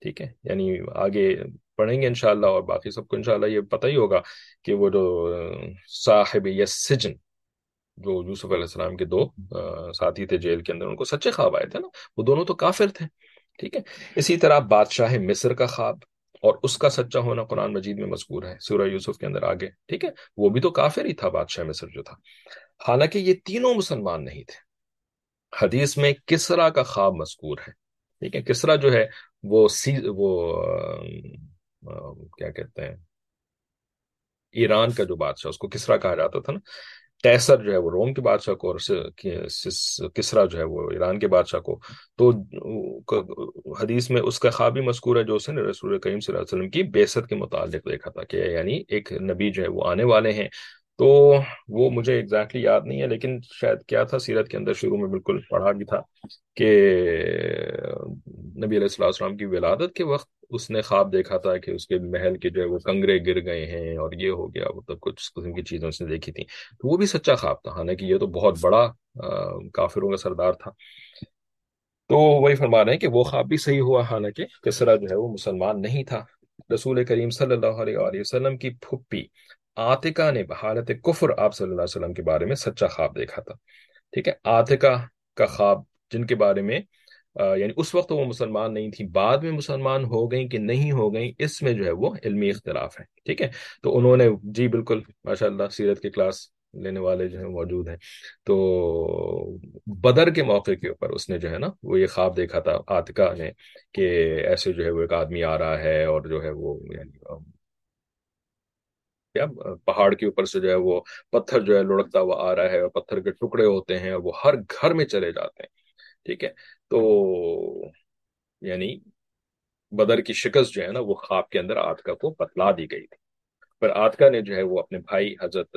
ٹھیک ہے۔ یعنی آگے پڑھیں گے انشاءاللہ اور باقی سب کو انشاءاللہ یہ پتہ ہی ہوگا کہ وہ جو صاحب یس سجن جو یوسف علیہ السلام کے دو ساتھی تھے جیل کے اندر، ان کو سچے خواب آئے تھے نا، وہ دونوں تو کافر تھے۔ ٹھیک ہے۔ اسی طرح بادشاہ مصر کا خواب اور اس کا سچا ہونا قرآن مجید میں مذکور ہے، سورہ یوسف کے اندر آگے۔ ٹھیک ہے۔ وہ بھی تو کافر ہی تھا، بادشاہ مصر جو تھا۔ حالانکہ یہ تینوں مسلمان نہیں تھے۔ حدیث میں کسرا کا خواب مذکور ہے۔ ٹھیک ہے، کسرا جو ہے وہ سی، وہ کیا کہتے ہیں؟ ایران کا جو بادشاہ، اس کو کسرا کہا جاتا تھا نا۔ کیسر جو ہے وہ روم کے بادشاہ کو اور کسرا جو ہے وہ ایران کے بادشاہ کو۔ تو حدیث میں اس کا خوابی مذکور ہے جو اس نے رسول کریم صلی اللہ علیہ وسلم کی بیست کے متعلق دیکھا تھا کہ یعنی ایک نبی جو ہے وہ آنے والے ہیں۔ تو وہ مجھے ایگزیکٹلی یاد نہیں ہے، لیکن شاید کیا تھا، سیرت کے اندر شروع میں بالکل پڑھا بھی تھا کہ نبی علیہ السلام السلام کی ولادت کے وقت اس نے خواب دیکھا تھا کہ اس کے محل کے جو ہے وہ کنگرے گر گئے ہیں اور یہ ہو گیا مطلب کچھ قسم کی چیزیں اس نے دیکھی تھیں۔ تو وہ بھی سچا خواب تھا، حالانکہ یہ تو بہت بڑا کافروں کا سردار تھا۔ تو وہی فرما رہے ہیں کہ وہ خواب بھی صحیح ہوا، حالانکہ کسرا جو ہے وہ مسلمان نہیں تھا۔ رسول کریم صلی اللہ علیہ وسلم کی پھپھی آتکا نے بحالت کفر آپ صلی اللہ علیہ وسلم کے بارے میں سچا خواب دیکھا تھا، ٹھیک ہے؟ آتکا کا خواب جن کے بارے میں یعنی اس وقت وہ مسلمان نہیں تھی بعد میں مسلمان ہو گئیں کہ نہیں ہو گئیں، اس میں جو ہے وہ علمی اختلاف ہے، ٹھیک ہے؟ تو انہوں نے جی بالکل ماشاء اللہ سیرت کے کلاس لینے والے جو ہیں موجود ہیں، تو بدر کے موقع کے اوپر اس نے جو ہے نا، وہ یہ خواب دیکھا تھا آتکا نے کہ ایسے جو ہے وہ ایک آدمی آ رہا ہے اور جو ہے وہ یعنی پہاڑ کے اوپر سے جو ہے وہ پتھر جو ہے لڑکتا ہوا آ رہا ہے اور پتھر کے ٹکڑے ہوتے ہیں اور وہ ہر گھر میں چلے جاتے ہیں، ٹھیک ہے؟ تو یعنی بدر کی شکست جو ہے نا، وہ خواب کے اندر آتکا کو بتلا دی گئی تھی۔ پر آتکا نے جو ہے وہ اپنے بھائی حضرت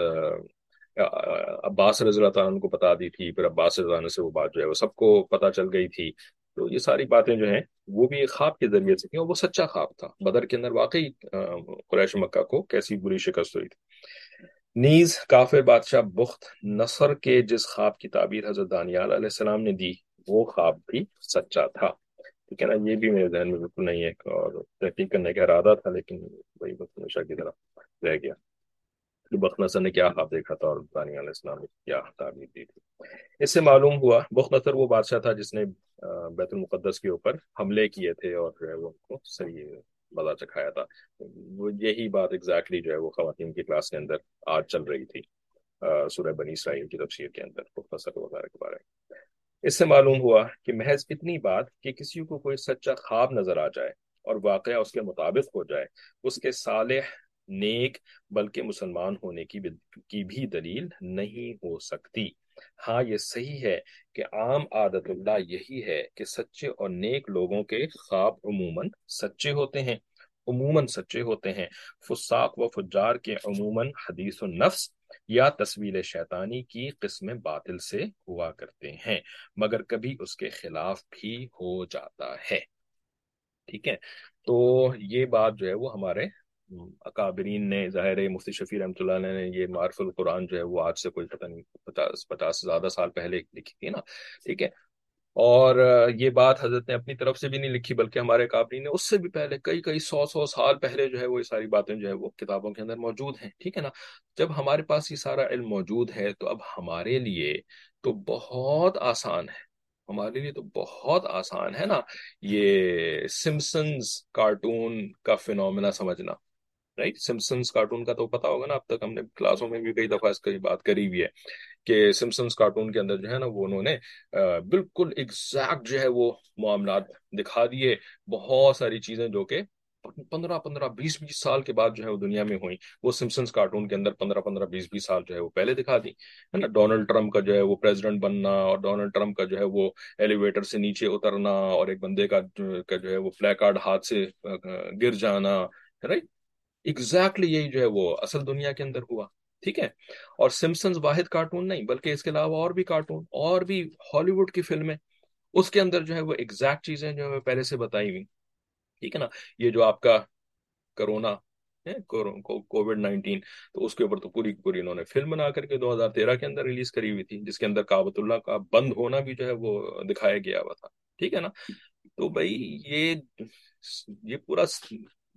عباس رضی اللہ تعالیٰ کو بتا دی تھی، پھر عباس رضی سے وہ بات جو ہے وہ سب کو پتا چل گئی تھی۔ تو یہ ساری باتیں جو ہیں، وہ بھی خواب کے ذریعے سے اور وہ سچا خواب تھا۔ بدر کے اندر واقعی قریش مکہ کو کیسی بری شکست ہوئی تھی۔ نیز کافر بادشاہ بخت نصر کے جس خواب کی تعبیر حضرت دانیال علیہ السلام نے دی، وہ خواب بھی سچا تھا۔ ٹھیک ہے نا یہ بھی میرے ذہن میں بالکل نہیں ہے اور تحقیق کرنے کا ارادہ تھا، لیکن وہی بس ہمیشہ کی طرف رہ گیا۔ بخت نصر نے کیا خواب دیکھا تھا اور علیہ السلام نے کیا تعبیر دی تھی۔ اس سے معلوم ہوا بخت نصر وہ بادشاہ تھا جس نے بیت المقدس کے اوپر حملے کیے تھے اور جو ہے وہ ان کو صحیح مزہ چکھایا تھا۔ وہ یہی بات ایگزیکٹلی جو ہے وہ خواتین کی کلاس کے اندر آج چل رہی تھی سورہ بنی اسرائیل کی تفسیر کے اندر بخت نصر وغیرہ کے بارے میں۔ اس سے معلوم ہوا کہ محض اتنی بات کہ کسی کو کوئی سچا خواب نظر آ جائے اور واقعہ اس کے مطابق ہو جائے، اس کے صالح نیک بلکہ مسلمان ہونے کی کی بھی دلیل نہیں ہو سکتی۔ ہاں یہ صحیح ہے کہ عام عادت اللہ یہی ہے کہ سچے اور نیک لوگوں کے خواب عموماً سچے ہوتے ہیں، عموماً سچے ہوتے ہیں۔ فساق و فجار کے عموماً حدیث النفس یا تصویر شیطانی کی قسم باطل سے ہوا کرتے ہیں، مگر کبھی اس کے خلاف بھی ہو جاتا ہے۔ ٹھیک ہے، تو یہ بات جو ہے وہ ہمارے اکابرین نے ظاہر مفتی شفیع رحمۃ اللہ علیہ نے یہ معرف القرآن جو ہے وہ آج سے کوئی پتہ نہیں پچاس پچاس زیادہ سال پہلے لکھی تھی نا، ٹھیک ہے؟ اور یہ بات حضرت نے اپنی طرف سے بھی نہیں لکھی، بلکہ ہمارے قابرین نے اس سے بھی پہلے، کئی کئی سو سو سال پہلے جو ہے وہ یہ ساری باتیں جو ہے وہ کتابوں کے اندر موجود ہیں، ٹھیک ہے نا؟ جب ہمارے پاس یہ سارا علم موجود ہے تو اب ہمارے لیے تو بہت آسان ہے، ہمارے لیے تو بہت آسان ہے نا یہ سمسنز کارٹون کا فنومنا سمجھنا۔ رائٹ سمسنس کارٹون کا تو پتا ہوگا نا اب تک ہم نے کلاسوں میں بھی کئی دفعہ اس کی بات کری ہوئی ہے کہ سمسنس کارٹون کے اندر جو ہے نا وہ انہوں نے بالکل ایگزیکٹ جو ہے وہ معاملات دکھا دیے، بہت ساری چیزیں جو کہ پندرہ پندرہ بیس بیس سال کے بعد جو ہے وہ دنیا میں ہوئی وہ سمسنس کارٹون کے اندر پندرہ پندرہ بیس بیس سال جو ہے وہ پہلے دکھا دی، ہے نا؟ ڈونلڈ ٹرمپ کا جو ہے وہ پریزیڈنٹ بننا اور ڈونلڈ ٹرمپ کا جو ہے وہ ایلیویٹر سے نیچے اترنا اور ایک بندے کا جو ہے وہ فلیک کارڈ ہاتھ سے گر جانا رائٹ exactly یہی جو ہے وہ اصل دنیا کے اندر ہوا، ٹھیک ہے؟ اور سمسنز واحد کارٹون نہیں، بلکہ اس کے علاوہ اور بھی کارٹون، اور بھی ہالی ووڈ کی فلمیں، اس کے اندر جو ہے وہ ایگزیکٹ چیزیں جو ہے پہلے سے بتائی ہوئی، ٹھیک ہے نا؟ یہ جو آپ کا کرونا کووڈ نائنٹین تو اس کے اوپر تو پوری پوری انہوں نے فلم بنا کر کے دو ہزار تیرہ کے اندر ریلیز کری ہوئی تھی، جس کے اندر کابت اللہ کا بند ہونا بھی جو ہے وہ دکھایا گیا ہوا تھا، ٹھیک ہے نا؟ تو بھائی یہ یہ پورا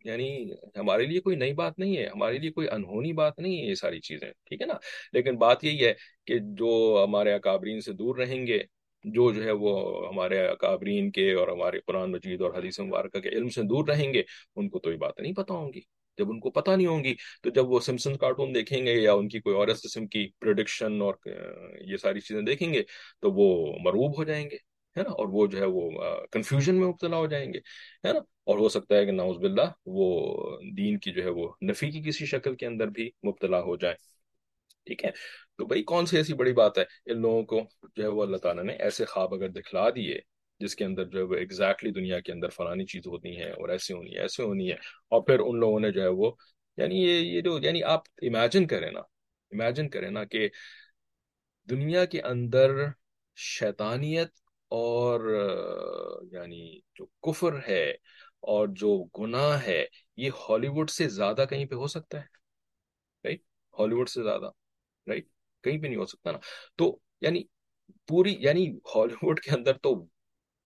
یعنی ہمارے لیے کوئی نئی بات نہیں ہے، ہمارے لیے کوئی انہونی بات نہیں ہے یہ ساری چیزیں، ٹھیک ہے نا؟ لیکن بات یہی ہے کہ جو ہمارے اکابرین سے دور رہیں گے، جو جو ہے وہ ہمارے اکابرین کے اور ہمارے قرآن مجید اور حدیث مبارکہ کے علم سے دور رہیں گے، ان کو تو یہ باتیں نہیں پتہ ہوں گی۔ جب ان کو پتہ نہیں ہوں گی تو جب وہ سمسن کارٹون دیکھیں گے یا ان کی کوئی اور اس قسم کی پروڈکشن اور یہ ساری چیزیں دیکھیں گے تو وہ مروب ہو جائیں گے۔ ہے نا؟ اور وہ جو ہے وہ کنفیوژن میں مبتلا ہو جائیں گے، ہے نا؟ اور ہو سکتا ہے کہ ناؤز باللہ وہ دین کی جو ہے وہ نفی کی کسی شکل کے اندر بھی مبتلا ہو جائے۔ ٹھیک ہے؟ تو بھائی، کون سی ایسی بڑی بات ہے؟ ان لوگوں کو جو ہے وہ اللہ تعالیٰ نے ایسے خواب اگر دکھلا دیے جس کے اندر جو ہے وہ ایگزیکٹلی دنیا کے اندر فلانی چیز ہوتی ہے اور ایسے ہونی ہے ایسے ہونی ہے اور پھر ان لوگوں نے جو ہے وہ یعنی یہ یہ جو یعنی آپ امیجن کریں نا امیجن کریں نا کہ دنیا کے اندر شیطانیت اور یعنی جو کفر ہے اور جو گناہ ہے، یہ ہالی ووڈ سے زیادہ کہیں پہ ہو سکتا ہے؟ رائٹ ہالی ووڈ سے زیادہ رائٹ کہیں پہ نہیں ہو سکتا نا؟ تو یعنی پوری یعنی ہالی ووڈ کے اندر تو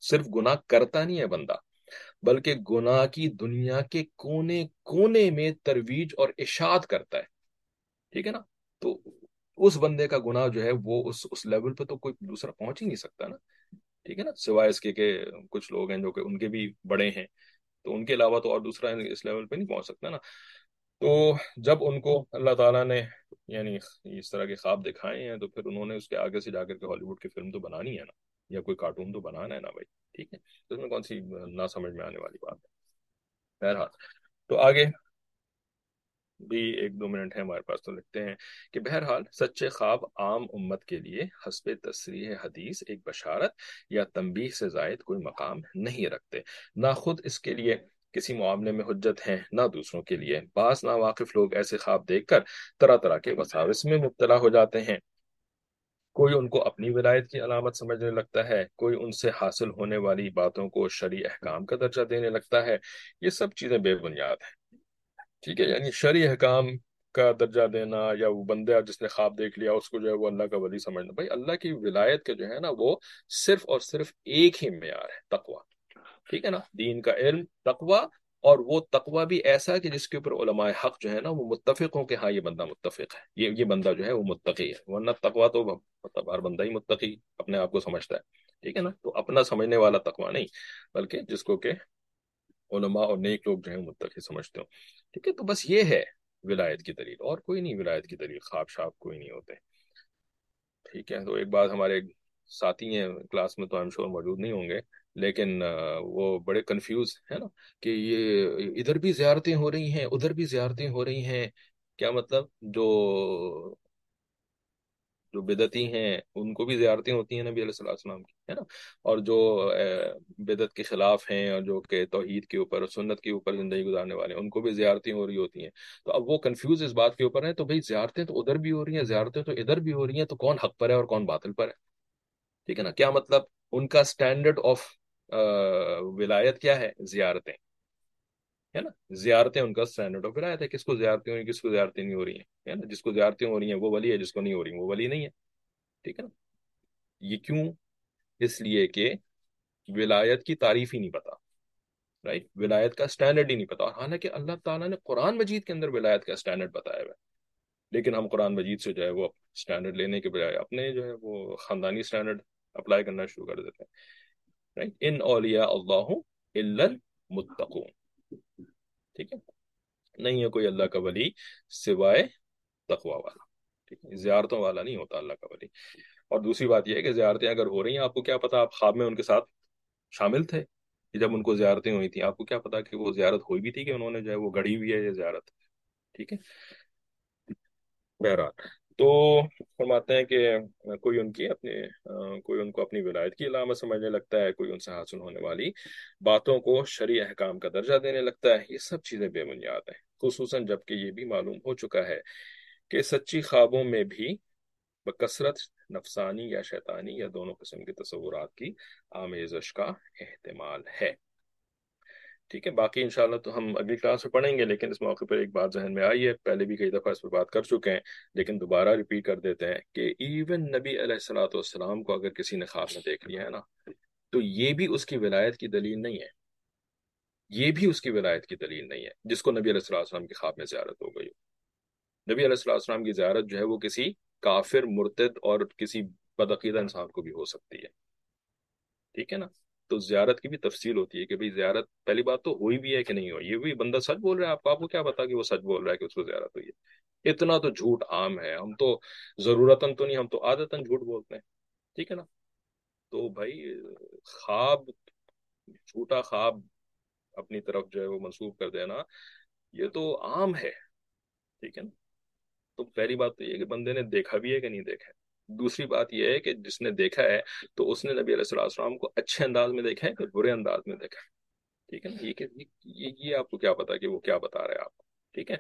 صرف گناہ کرتا نہیں ہے بندہ، بلکہ گناہ کی دنیا کے کونے کونے میں ترویج اور اشاعت کرتا ہے۔ ٹھیک ہے نا؟ تو اس بندے کا گناہ جو ہے وہ اس اس لیول پہ تو کوئی دوسرا پہنچ ہی نہیں سکتا نا۔ ٹھیک ہے نا؟ سوائے اس کے کہ کچھ لوگ ہیں جو کہ ان کے بھی بڑے ہیں، تو ان کے علاوہ تو اور دوسرا اس لیول پہ نہیں پہنچ سکتا نا۔ تو جب ان کو اللہ تعالیٰ نے یعنی اس طرح کے خواب دکھائے ہیں، تو پھر انہوں نے اس کے آگے سے جا کر کے ہالی ووڈ کی فلم تو بنانی ہے نا، یا کوئی کارٹون تو بنانا ہے نا بھائی؟ ٹھیک ہے۔ اس میں کون سی نہ سمجھ میں آنے والی بات ہے؟ بہرحال۔ تو آگے بھی ایک دو منٹ ہے ہمارے پاس تو لکھتے ہیں کہ بہرحال سچے خواب عام امت کے لیے حسب تصریح حدیث ایک بشارت یا تنبیہ سے زائد کوئی مقام نہیں رکھتے۔ نہ خود اس کے لیے کسی معاملے میں حجت ہیں، نہ دوسروں کے لیے۔ بعض ناواقف لوگ ایسے خواب دیکھ کر طرح طرح کے وساوس میں مبتلا ہو جاتے ہیں۔ کوئی ان کو اپنی ولایت کی علامت سمجھنے لگتا ہے، کوئی ان سے حاصل ہونے والی باتوں کو شرع احکام کا درجہ دینے لگتا ہے۔ یہ سب چیزیں بے بنیاد ہیں۔ ٹھیک ہے یعنی شرعی حکام کا درجہ دینا یا وہ بندہ جس نے خواب دیکھ لیا، اس کو جو ہے وہ اللہ کا ولی سمجھنا۔ بھائی، اللہ کی ولایت کے جو ہے نا، وہ صرف اور صرف ایک ہی معیار ہے تقوا ٹھیک ہے نا؟ دین کا علم تقوا اور وہ تقوی بھی ایسا کہ جس کے اوپر علماء حق جو ہے نا، وہ متفق ہوں کہ ہاں یہ بندہ متفق ہے۔ یہ یہ بندہ جو ہے وہ متقی ہے، ورنہ تقوی تو مطلب ہر بندہ ہی متقی اپنے آپ کو سمجھتا ہے۔ ٹھیک ہے نا؟ تو اپنا سمجھنے والا تقوی نہیں، بلکہ جس کو کہ علماء اور نیک لوگ جو ہیں متقی سمجھتے ہوں۔ ٹھیک ہے، تو بس یہ ہے ولایت کی دلیل۔ اور کوئی نہیں، ولایت کی دلیل، خواب شاپ کوئی نہیں ہوتے۔ ٹھیک ہے، تو ایک بات ہمارے ساتھی ہیں کلاس میں تو ہم شور موجود نہیں ہوں گے، لیکن وہ بڑے کنفیوز ہے نا کہ یہ ادھر بھی زیارتیں ہو رہی ہیں، ادھر بھی زیارتیں ہو رہی ہیں۔ کیا مطلب؟ جو جو بدتی ہیں، ان کو بھی زیارتیں ہوتی ہیں نبی علیہ السلام کی، ہے نا؟ اور جو بدت کے خلاف ہیں اور جو کہ توحید کے اوپر سنت کے اوپر زندگی گزارنے والے ہیں، ان کو بھی زیارتیں ہو رہی ہوتی ہیں۔ تو اب وہ کنفیوز اس بات کے اوپر ہیں، تو بھائی زیارتیں تو ادھر بھی ہو رہی ہیں، زیارتیں تو ادھر بھی ہو رہی ہیں، تو کون حق پر ہے اور کون باطل پر ہے؟ ٹھیک ہے نا؟ کیا مطلب ان کا اسٹینڈرڈ آف ولایت کیا ہے؟ زیارتیں۔ ہے نا، زیارتیں ان کا اسٹینڈرڈ آف ولایت ہے کس کو زیارتیں ہو رہی ہیں کس کو زیارتیں نہیں ہو رہی ہیں، ہے نا، جس کو زیارتیں ہو رہی ہیں وہ ولی ہے، جس کو نہیں ہو رہی وہ ولی نہیں ہے، ٹھیک ہے نا؟ یہ کیوں؟ اس لیے کہ ولایت کی تعریف ہی نہیں پتا رائٹ ولایت کا اسٹینڈرڈ ہی نہیں پتا، اور حالانکہ اللہ تعالیٰ نے قرآن مجید کے اندر ولایت کا اسٹینڈرڈ بتایا ہوا ہے، لیکن ہم قرآن مجید سے جو ہے وہ اسٹینڈرڈ لینے کے بجائے اپنے جو ہے وہ خاندانی اسٹینڈرڈ اپلائی کرنا شروع کر دیتے ہیں رائٹ ان اولیاء اللہ المتقون۔ ٹھیک ہے؟ نہیں ہے کوئی اللہ کا ولی سوائے تقوا والا، ٹھیک ہے؟ زیارتوں والا نہیں ہوتا اللہ کا ولی۔ اور دوسری بات یہ ہے کہ زیارتیں اگر ہو رہی ہیں، آپ کو کیا پتا آپ خواب میں ان کے ساتھ شامل تھے؟ جب ان کو زیارتیں ہوئی تھیں، آپ کو کیا پتا کہ وہ زیارت ہوئی بھی تھی کہ انہوں نے جو ہے وہ گڑھی ہوئی ہے یہ زیارت؟ ٹھیک ہے؟ بہرحال تو فرماتے ہیں کہ کوئی ان کی اپنی کوئی ان کو اپنی ولایت کی علامت سمجھنے لگتا ہے، کوئی ان سے حاصل ہونے والی باتوں کو شرع احکام کا درجہ دینے لگتا ہے، یہ سب چیزیں بے بنیاد ہیں۔ خصوصاً جبکہ یہ بھی معلوم ہو چکا ہے کہ سچی خوابوں میں بھی بکثرت نفسانی یا شیطانی یا دونوں قسم کے تصورات کی آمیزش کا احتمال ہے۔ ٹھیک ہے، باقی انشاءاللہ تو ہم اگلی کلاس میں پڑھیں گے، لیکن اس موقع پر ایک بات ذہن میں آئی ہے۔ پہلے بھی کئی دفعہ اس پر بات کر چکے ہیں، لیکن دوبارہ ریپیٹ کر دیتے ہیں کہ ایون نبی علیہ السلاۃ والسلام کو اگر کسی نے خواب میں دیکھ لیا ہے نا، تو یہ بھی اس کی ولایت کی دلیل نہیں ہے۔ یہ بھی اس کی ولایت کی دلیل نہیں ہے، جس کو نبی علیہ السلام کی خواب میں زیارت ہو گئی نبی علیہ السلام کی زیارت جو ہے وہ کسی کافر، مرتد اور کسی بدعقیدہ انسان کو بھی ہو سکتی ہے۔ ٹھیک ہے نا؟ تو زیارت کی بھی تفصیل ہوتی ہے کہ بھئی زیارت پہلی بات تو ہوئی بھی ہے کہ نہیں ہوئی؟ یہ بھی بندہ سچ بول رہا ہے؟ آپ کو آپ کو کیا پتا کہ وہ سچ بول رہا ہے کہ اس کو زیارت ہوئی ہے؟ اتنا تو جھوٹ عام ہے۔ ہم تو ضرورتاً تو نہیں، ہم تو عادتاً جھوٹ بولتے ہیں، ٹھیک ہے نا؟ تو بھائی خواب، جھوٹا خواب اپنی طرف جو ہے وہ منسوخ کر دینا، یہ تو عام ہے، ٹھیک ہے نا؟ تو پہلی بات تو یہ کہ بندے نے دیکھا بھی ہے کہ نہیں دیکھا ہے؟ دوسری بات یہ ہے کہ جس نے دیکھا ہے تو اس نے نبی علیہ السلام کو اچھے انداز میں دیکھا ہے کہ برے انداز میں دیکھا ہے۔ ٹھیک ہے نا؟ یہ کہ یہ آپ کو کیا پتا کہ وہ کیا بتا رہے ہیں آپ کو۔ ٹھیک ہے؟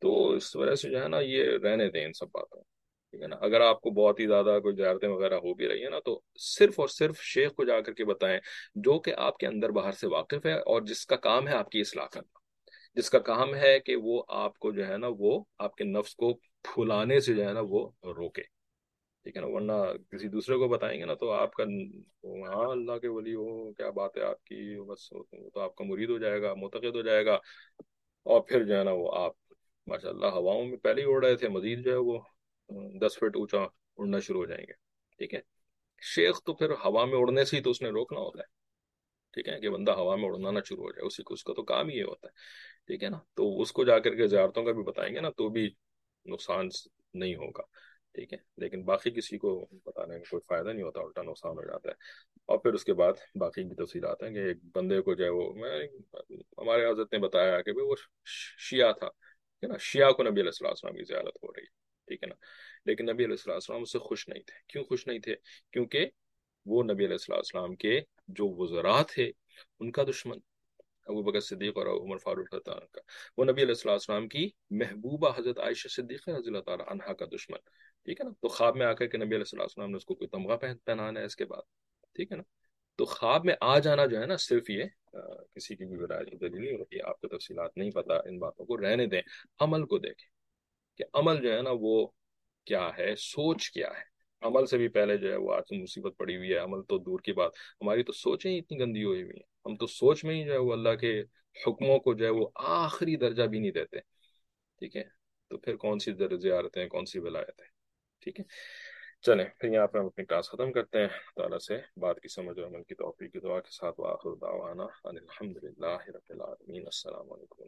تو اس وجہ سے جو ہے نا یہ رہنے دیں ان سب باتوں۔ ٹھیک ہے نا؟ اگر آپ کو بہت ہی زیادہ کوئی زیارتیں وغیرہ ہو بھی رہی ہیں نا تو صرف اور صرف شیخ کو جا کر کے بتائیں جو کہ آپ کے اندر باہر سے واقف ہے اور جس کا کام ہے آپ کی اصلاح کرنا۔ جس کا کام ہے کہ وہ آپ کو جو ہے نا وہ آپ کے نفس کو پھلانے سے جو ہے نا وہ روکے۔ ٹھیک ہے نا، ورنہ کسی دوسرے کو بتائیں گے نا تو آپ کا ہاں اللہ کے ولی ہو کیا بات ہے آپ کی؟ بس تو آپ کا مرید ہو جائے گا متقد ہو جائے گا۔ اور پھر جو ہے نا وہ آپ ماشاء اللہ ہواؤں میں پہلے ہی اڑ رہے تھے، مزید جو ہے وہ دس فٹ اونچا اڑنا شروع ہو جائیں گے۔ ٹھیک ہے۔ شیخ تو پھر ہوا میں اڑنے سے ہی تو اس نے روکنا ہوتا ہے۔ ٹھیک ہے، کہ بندہ ہوا میں اڑنا نہ شروع ہو جائے، اسی کو، اس کا تو کام ہی یہ ہوتا ہے۔ ٹھیک ہے نا، تو اس کو جا کر کے زیارتوں کا بھی بتائیں گے نا، تو بھی نقصان نہیں ہوگا۔ ٹھیک ہے، لیکن باقی کسی کو بتانے میں کوئی فائدہ نہیں ہوتا، الٹا نقصان ہو جاتا ہے۔ اور پھر اس کے بعد باقی کی تفصیلات ہیں کہ ایک بندے کو جو ہے وہ، میں، ہمارے حضرت نے بتایا کہ وہ شیعہ تھا نا؟ شیعہ کو نبی علیہ السلام کی زیارت ہو رہی، ٹھیک ہے نا؟ لیکن نبی علیہ السلام اس سے خوش نہیں تھے۔ کیوں خوش نہیں تھے؟ کیونکہ وہ نبی علیہ السلام کے جو وزراء تھے، ان کا دشمن، ابو بکر صدیق اور عمر فاروق کا۔ وہ نبی علیہ السلام کی محبوبہ حضرت عائشہ صدیق رضی اللہ تعالیٰ عنہ کا دشمن۔ ٹھیک ہے نا؟ تو خواب میں آ کر کے نبی علیہ السلام نے اس کو کوئی تمغہ پہنانا ہے اس کے بعد، ٹھیک ہے نا؟ تو خواب میں آ جانا جو ہے نا صرف یہ کسی کی بھی دلیل نہیں ہوتی آپ کو تفصیلات نہیں پتا ان باتوں کو رہنے دیں، عمل کو دیکھیں کہ عمل جو ہے نا وہ کیا ہے، سوچ کیا ہے؟ عمل سے بھی پہلے جو ہے وہ آج مصیبت پڑی ہوئی ہے، عمل تو دور کی بات، ہماری تو سوچیں ہی اتنی گندی ہوئی ہوئی ہیں۔ ہم تو سوچ میں ہی جو ہے وہ اللہ کے حکموں کو جو ہے وہ آخری درجہ بھی نہیں دیتے، ٹھیک ہے؟ تو پھر کون سی زیارتیں کون سی ولایتیں؟ ٹھیک ہے۔ چلیں، پھر یہاں پہ ہم اپنی کلاس ختم کرتے ہیں۔ تعالیٰ سے بات کی سمجھ اور عمل کی توفیق کی دعا کے ساتھ۔ واخر دعوانا الحمد للہ رب العالمین۔ السلام علیکم